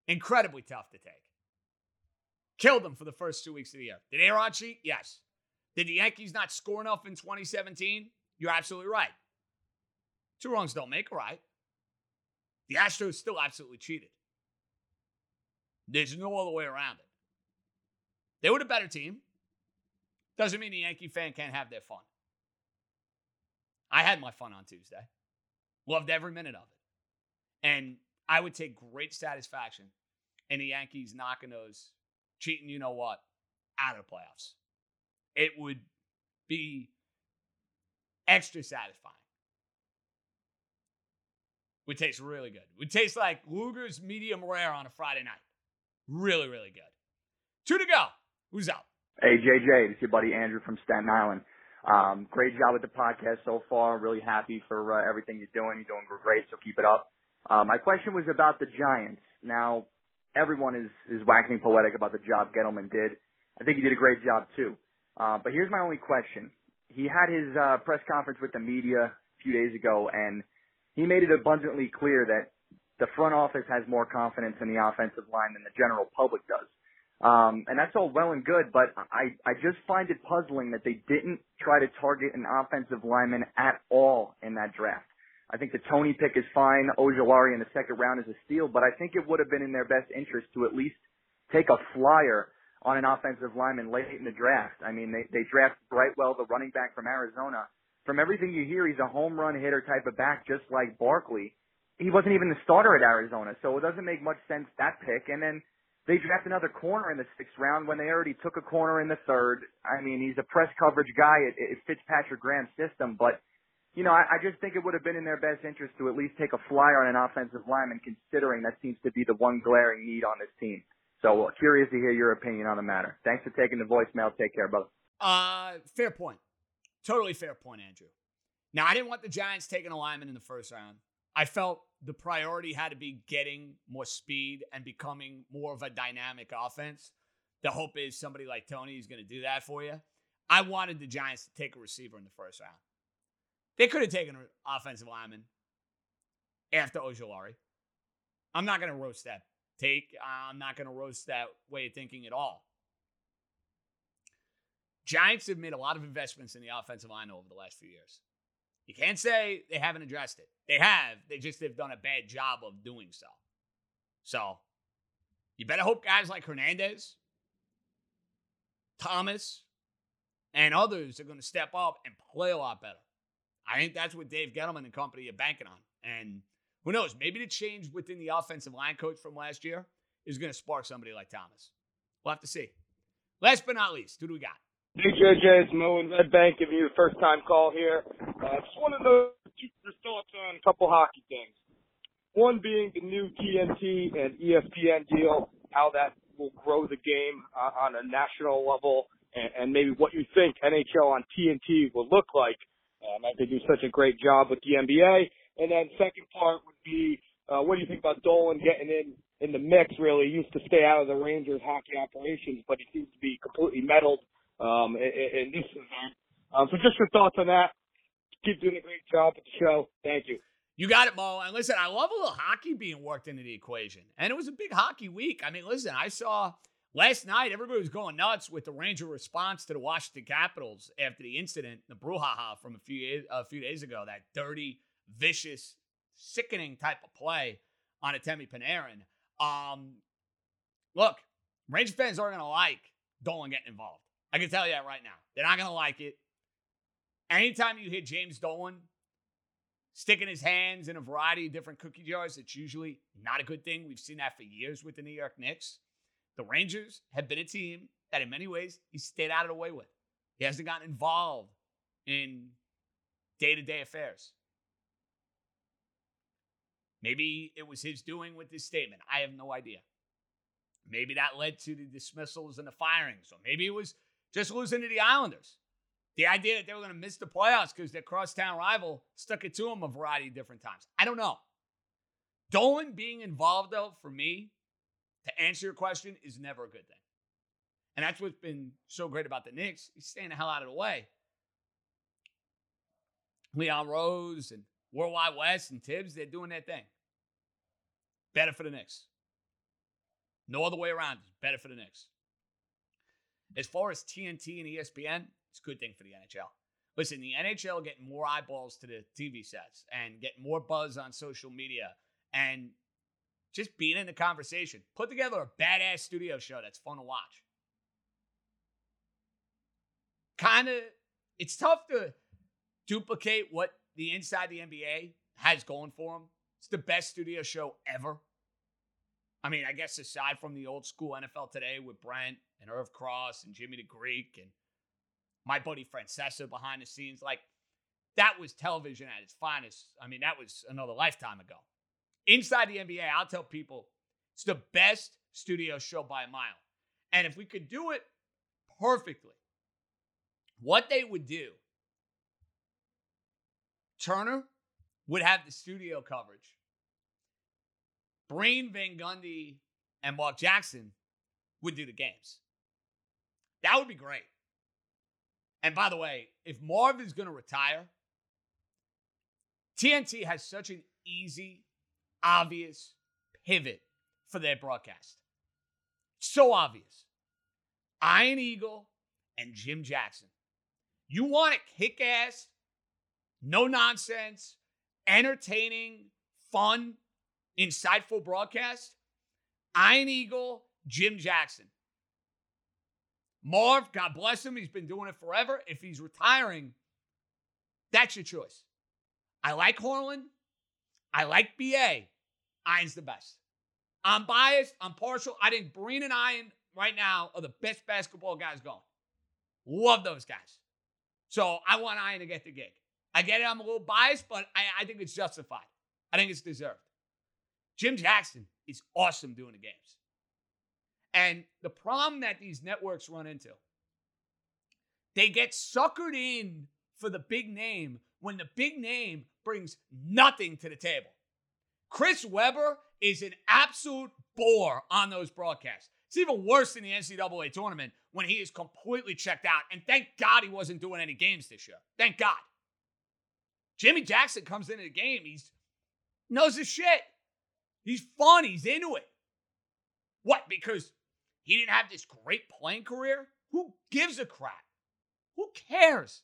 B: Incredibly tough to take. Killed them for the first two weeks of the year. Did A Rod cheat? Yes. Did the Yankees not score enough in 2017? You're absolutely right. Two wrongs don't make a right. The Astros still absolutely cheated. There's no other way around it. They were the better team. Doesn't mean the Yankee fan can't have their fun. I had my fun on Tuesday. Loved every minute of it. And I would take great satisfaction in the Yankees knocking those cheating, you know what, out of the playoffs. It would be extra satisfying. Would taste really good. Would taste like Luger's medium rare on a Friday night. Really, really good. Two to go. Who's up?
N: Hey, JJ, this is your buddy Andrew from Staten Island. Um, great job with the podcast so far. Really happy for uh, everything you're doing. You're doing great, so keep it up. Uh, my question was about the Giants. Now, everyone is, is waxing poetic about the job Gettleman did. I think he did a great job too. Uh, but here's my only question. He had his uh, press conference with the media a few days ago, and he made it abundantly clear that the front office has more confidence in the offensive line than the general public does. Um, and that's all well and good, but I, I just find it puzzling that they didn't try to target an offensive lineman at all in that draft. I think the Toney pick is fine. Ojulari in the second round is a steal, but I think it would have been in their best interest to at least take a flyer on an offensive lineman late in the draft. I mean, they, they draft Brightwell, the running back from Arizona. From everything you hear, he's a home run hitter type of back, just like Barkley. He wasn't even the starter at Arizona, so it doesn't make much sense that pick. And then they draft another corner in the sixth round when they already took a corner in the third. I mean, he's a press coverage guy. It, it fits Patrick Graham's system, but you know, I, I just think it would have been in their best interest to at least take a flyer on an offensive lineman, considering that seems to be the one glaring need on this team. So uh, curious to hear your opinion on the matter. Thanks for taking the voicemail. Take care, brother.
B: Uh, fair point. Totally fair point, Andrew. Now, I didn't want the Giants taking a lineman in the first round. I felt the priority had to be getting more speed and becoming more of a dynamic offense. The hope is somebody like Toney is going to do that for you. I wanted the Giants to take a receiver in the first round. They could have taken an offensive lineman after Ojulari. I'm not going to roast that take. I'm not going to roast that way of thinking at all. Giants have made a lot of investments in the offensive line over the last few years. You can't say they haven't addressed it. They have. They just have done a bad job of doing so. So you better hope guys like Hernandez, Thomas, and others are going to step up and play a lot better. I think that's what Dave Gettleman and company are banking on. And who knows? Maybe the change within the offensive line coach from last year is going to spark somebody like Thomas. We'll have to see. Last but not least, who do we got?
O: Hey, JJ, it's Mo in Red Bank giving you the first time call here. Uh, just want to know your thoughts on a couple hockey things. One being the new TNT and ESPN deal, how that will grow the game uh, on a national level, and, and maybe what you think NHL on TNT will look like. Um, they do such a great job with the NBA. And then second part would be, uh, what do you think about Dolan getting in in the mix? Really, he used to stay out of the Rangers hockey operations, but he seems to be completely meddled um, in, in this event. Um, so just your thoughts on that. Keep doing a great job at the show. Thank you.
B: You got it, Mo. And listen, I love a little hockey being worked into the equation. And it was a big hockey week. I mean, listen, I saw last night everybody was going nuts with the Ranger response to the Washington Capitals after the incident, the brouhaha from a few a few days ago. That dirty, vicious, sickening type of play on Artemi Panarin. Um, look, Ranger fans aren't going to like Dolan getting involved. I can tell you that right now. They're not going to like it. Anytime you hit James Dolan sticking his hands in a variety of different cookie jars, it's usually not a good thing. We've seen that for years with the New York Knicks. The Rangers have been a team that, in many ways, he stayed out of the way with. He hasn't gotten involved in day to day affairs. Maybe it was his doing with this statement. I have no idea. Maybe that led to the dismissals and the firings, or maybe it was just losing to the Islanders. The idea that they were going to miss the playoffs because their crosstown rival stuck it to them a variety of different times. I don't know. Dolan being involved, though, for me, to answer your question, is never a good thing. And that's what's been so great about the Knicks. He's staying the hell out of the way. Leon Rose and Worldwide Wes and Thibs, they're doing their thing. Better for the Knicks. No other way around. Better for the Knicks. As far as TNT and ESPN, it's a good thing for the NHL. Listen, the NHL getting more eyeballs to the TV sets and getting more buzz on social media and just being in the conversation. Put together a badass studio show that's fun to watch. Kind of, it's tough to duplicate what the Inside the NBA has going for them. It's the best studio show ever. I mean, I guess aside from the old school NFL today with Brent and Irv Cross and Jimmy the Greek and my buddy Francesa behind the scenes, like that was television at its finest. I mean, that was another lifetime ago. Inside the NBA, I'll tell people it's the best studio show by a mile. And if we could do it perfectly, what they would do, Turner would have the studio coverage Breen, Van Gundy, and Mark Jackson would do the games. That would be great. And by the way, if Marv is going to retire, TNT has such an easy, obvious pivot for their broadcast. So obvious. Iron Eagle and Jim Jackson. You want a kick ass, no nonsense, entertaining, fun insightful broadcast, Iron Eagle, Jim Jackson. Marv, God bless him, he's been doing it forever. If he's retiring, that's your choice. I like Harlan. I like BA. Iron's the best. I'm biased. I'm partial. I think Breen and Iron right now are the best basketball guys going. Love those guys. So I want Iron to get the gig. I get it. I'm a little biased, but I, I think it's justified. I think it's deserved. Jim Jackson is awesome doing the games. And the problem that these networks run into, they get suckered in for the big name when the big name brings nothing to the table. Chris Webber is an absolute bore on those broadcasts. It's even worse in the NCAA tournament when he is completely checked out. And thank God he wasn't doing any games this year. Thank God. Jimmy Jackson comes into the game. He's knows his shit. He's fun. He's into it. What? Because he didn't have this great playing career? Who gives a crap? Who cares?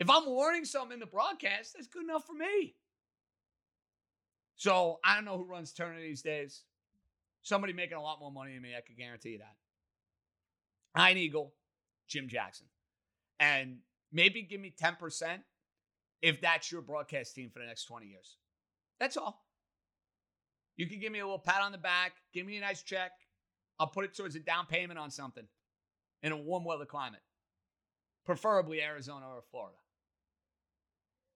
B: If I'm learning something in the broadcast, that's good enough for me. So I don't know who runs Turner these days. Somebody making a lot more money than me, I can guarantee you that. Iron Eagle, Jim Jackson. And maybe give me 10% if that's your broadcast team for the next 20 years. That's all. You can give me a little pat on the back, give me a nice check. I'll put it towards a down payment on something in a warm weather climate, preferably Arizona or Florida.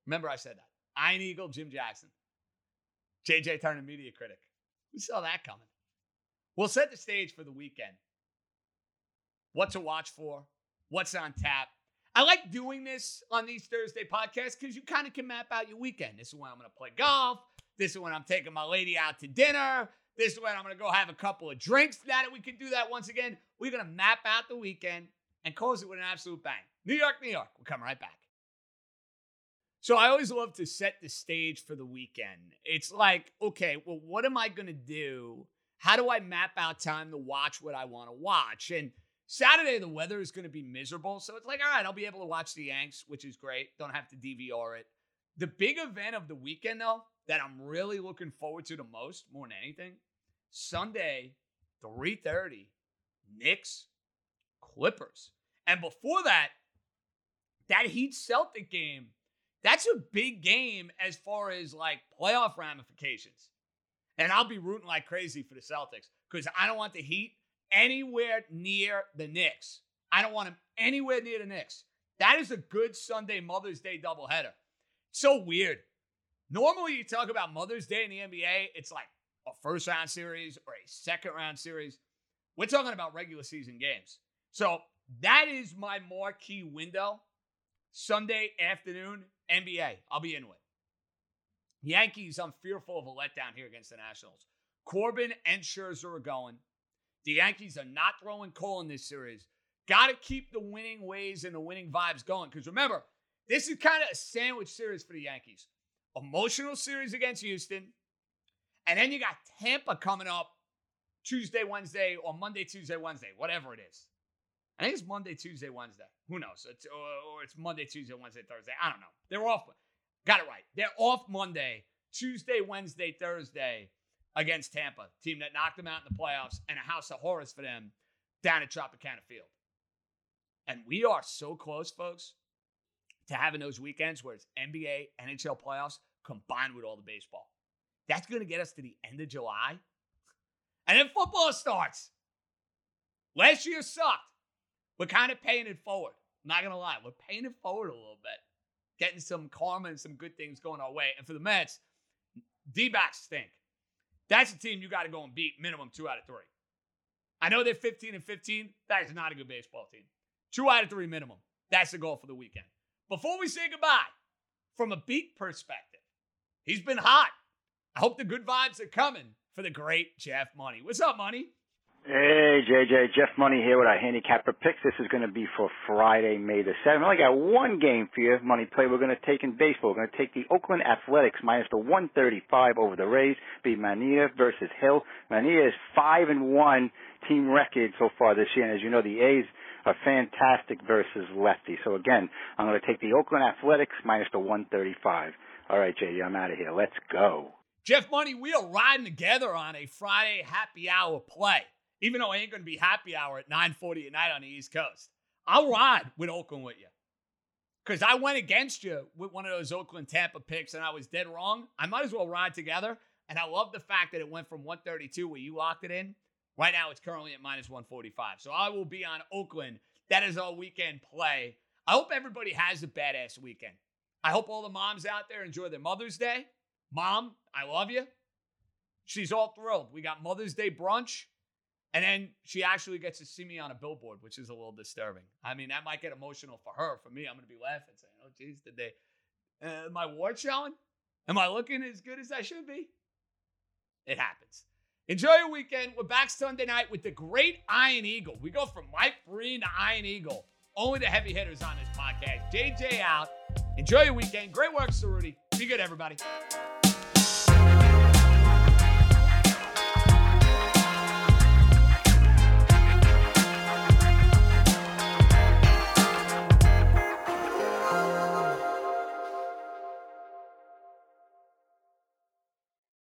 B: Remember, I said that. Iron Eagle, Jim Jackson, JJ Turner, media critic. We saw that coming. We'll set the stage for the weekend. What to watch for, what's on tap. I like doing this on these Thursday podcasts because you kind of can map out your weekend. This is when I'm going to play golf. This is when I'm taking my lady out to dinner. This is when I'm going to go have a couple of drinks. Now that we can do that once again, we're going to map out the weekend and close it with an absolute bang. New York, New York. We'll come right back. So I always love to set the stage for the weekend. It's like, okay, well, what am I going to do? How do I map out time to watch what I want to watch? And Saturday, the weather is going to be miserable. So it's like, all right, I'll be able to watch the Yanks, which is great. Don't have to DVR it. The big event of the weekend, though, that I'm really looking forward to the most, more than anything, Sunday, 3:30, Knicks, Clippers. And before that, that Heat Celtic game, that's a big game as far as like playoff ramifications. And I'll be rooting like crazy for the Celtics because I don't want the Heat anywhere near the Knicks. I don't want them anywhere near the Knicks. That is a good Sunday Mother's Day doubleheader. So weird. Normally, you talk about Mother's Day in the NBA, it's like a first round series or a second round series. We're talking about regular season games. So that is my marquee window. Sunday afternoon, NBA. I'll be in with. Yankees, I'm fearful of a letdown here against the Nationals. Corbin and Scherzer are going. The Yankees are not throwing Cole in this series. Got to keep the winning ways and the winning vibes going. Because remember, this is kind of a sandwich series for the Yankees. Emotional series against Houston. And then you got Tampa coming up Tuesday, Wednesday, or Monday, Tuesday, Wednesday, whatever it is. I think it's Monday, Tuesday, Wednesday. Who knows? It's, or, or it's Monday, Tuesday, Wednesday, Thursday. I don't know. They're off. Got it right. They're off Monday, Tuesday, Wednesday, Thursday against Tampa, team that knocked them out in the playoffs and a house of horrors for them down at Tropicana Field. And we are so close, folks, to having those weekends where it's NBA, NHL playoffs combined with all the baseball. That's going to get us to the end of July. And then football starts. Last year sucked. We're kind of paying it forward. I'm not to lie. We're paying it forward a little bit. Getting some karma and some good things going our way. And for the Mets, D stink. That's a team you got to go and beat minimum two out of three. I know they're 15 and 15. That is not a good baseball team. Two out of three minimum. That's the goal for the weekend. Before we say goodbye, from a beat perspective, he's been hot. I hope the good vibes are coming for the great Jeff Money. What's up, Money?
P: Hey, JJ. Jeff Money here with our handicapper picks. This is going to be for Friday, May the 7th. I only got one game for you, Money Play. We're going to take in baseball. We're going to take the Oakland Athletics minus the 135 over the Rays. Be Manaea versus Hill. Manaea is 5 and 1 team record so far this year. And as you know, the A's are fantastic versus lefty. So again, I'm going to take the Oakland Athletics minus the 135. All right, JJ, I'm out of here. Let's go.
B: Jeff Money, we are riding together on a Friday happy hour play even though I ain't going to be happy hour at 9:40 at night on the East Coast. I'll ride with Oakland with you. Because I went against you with one of those Oakland Tampa picks and I was dead wrong. I might as well ride together. And I love the fact that it went from 132 where you locked it in. Right now it's currently at minus 145. So I will be on Oakland. That is our weekend play. I hope everybody has a badass weekend. I hope all the moms out there enjoy their Mother's Day. Mom, I love you. She's all thrilled. We got Mother's Day brunch. And then she actually gets to see me on a billboard, which is a little disturbing. I mean, that might get emotional for her. For me, I'm going to be laughing, saying, "Oh, geez, did they? Uh, my ward showing? Am I looking as good as I should be?" It happens. Enjoy your weekend. We're back Sunday night with the great Iron Eagle. We go from Mike Breen to Iron Eagle. Only the heavy hitters on this podcast. JJ out. Enjoy your weekend. Great work, Cerruti. Be good, everybody.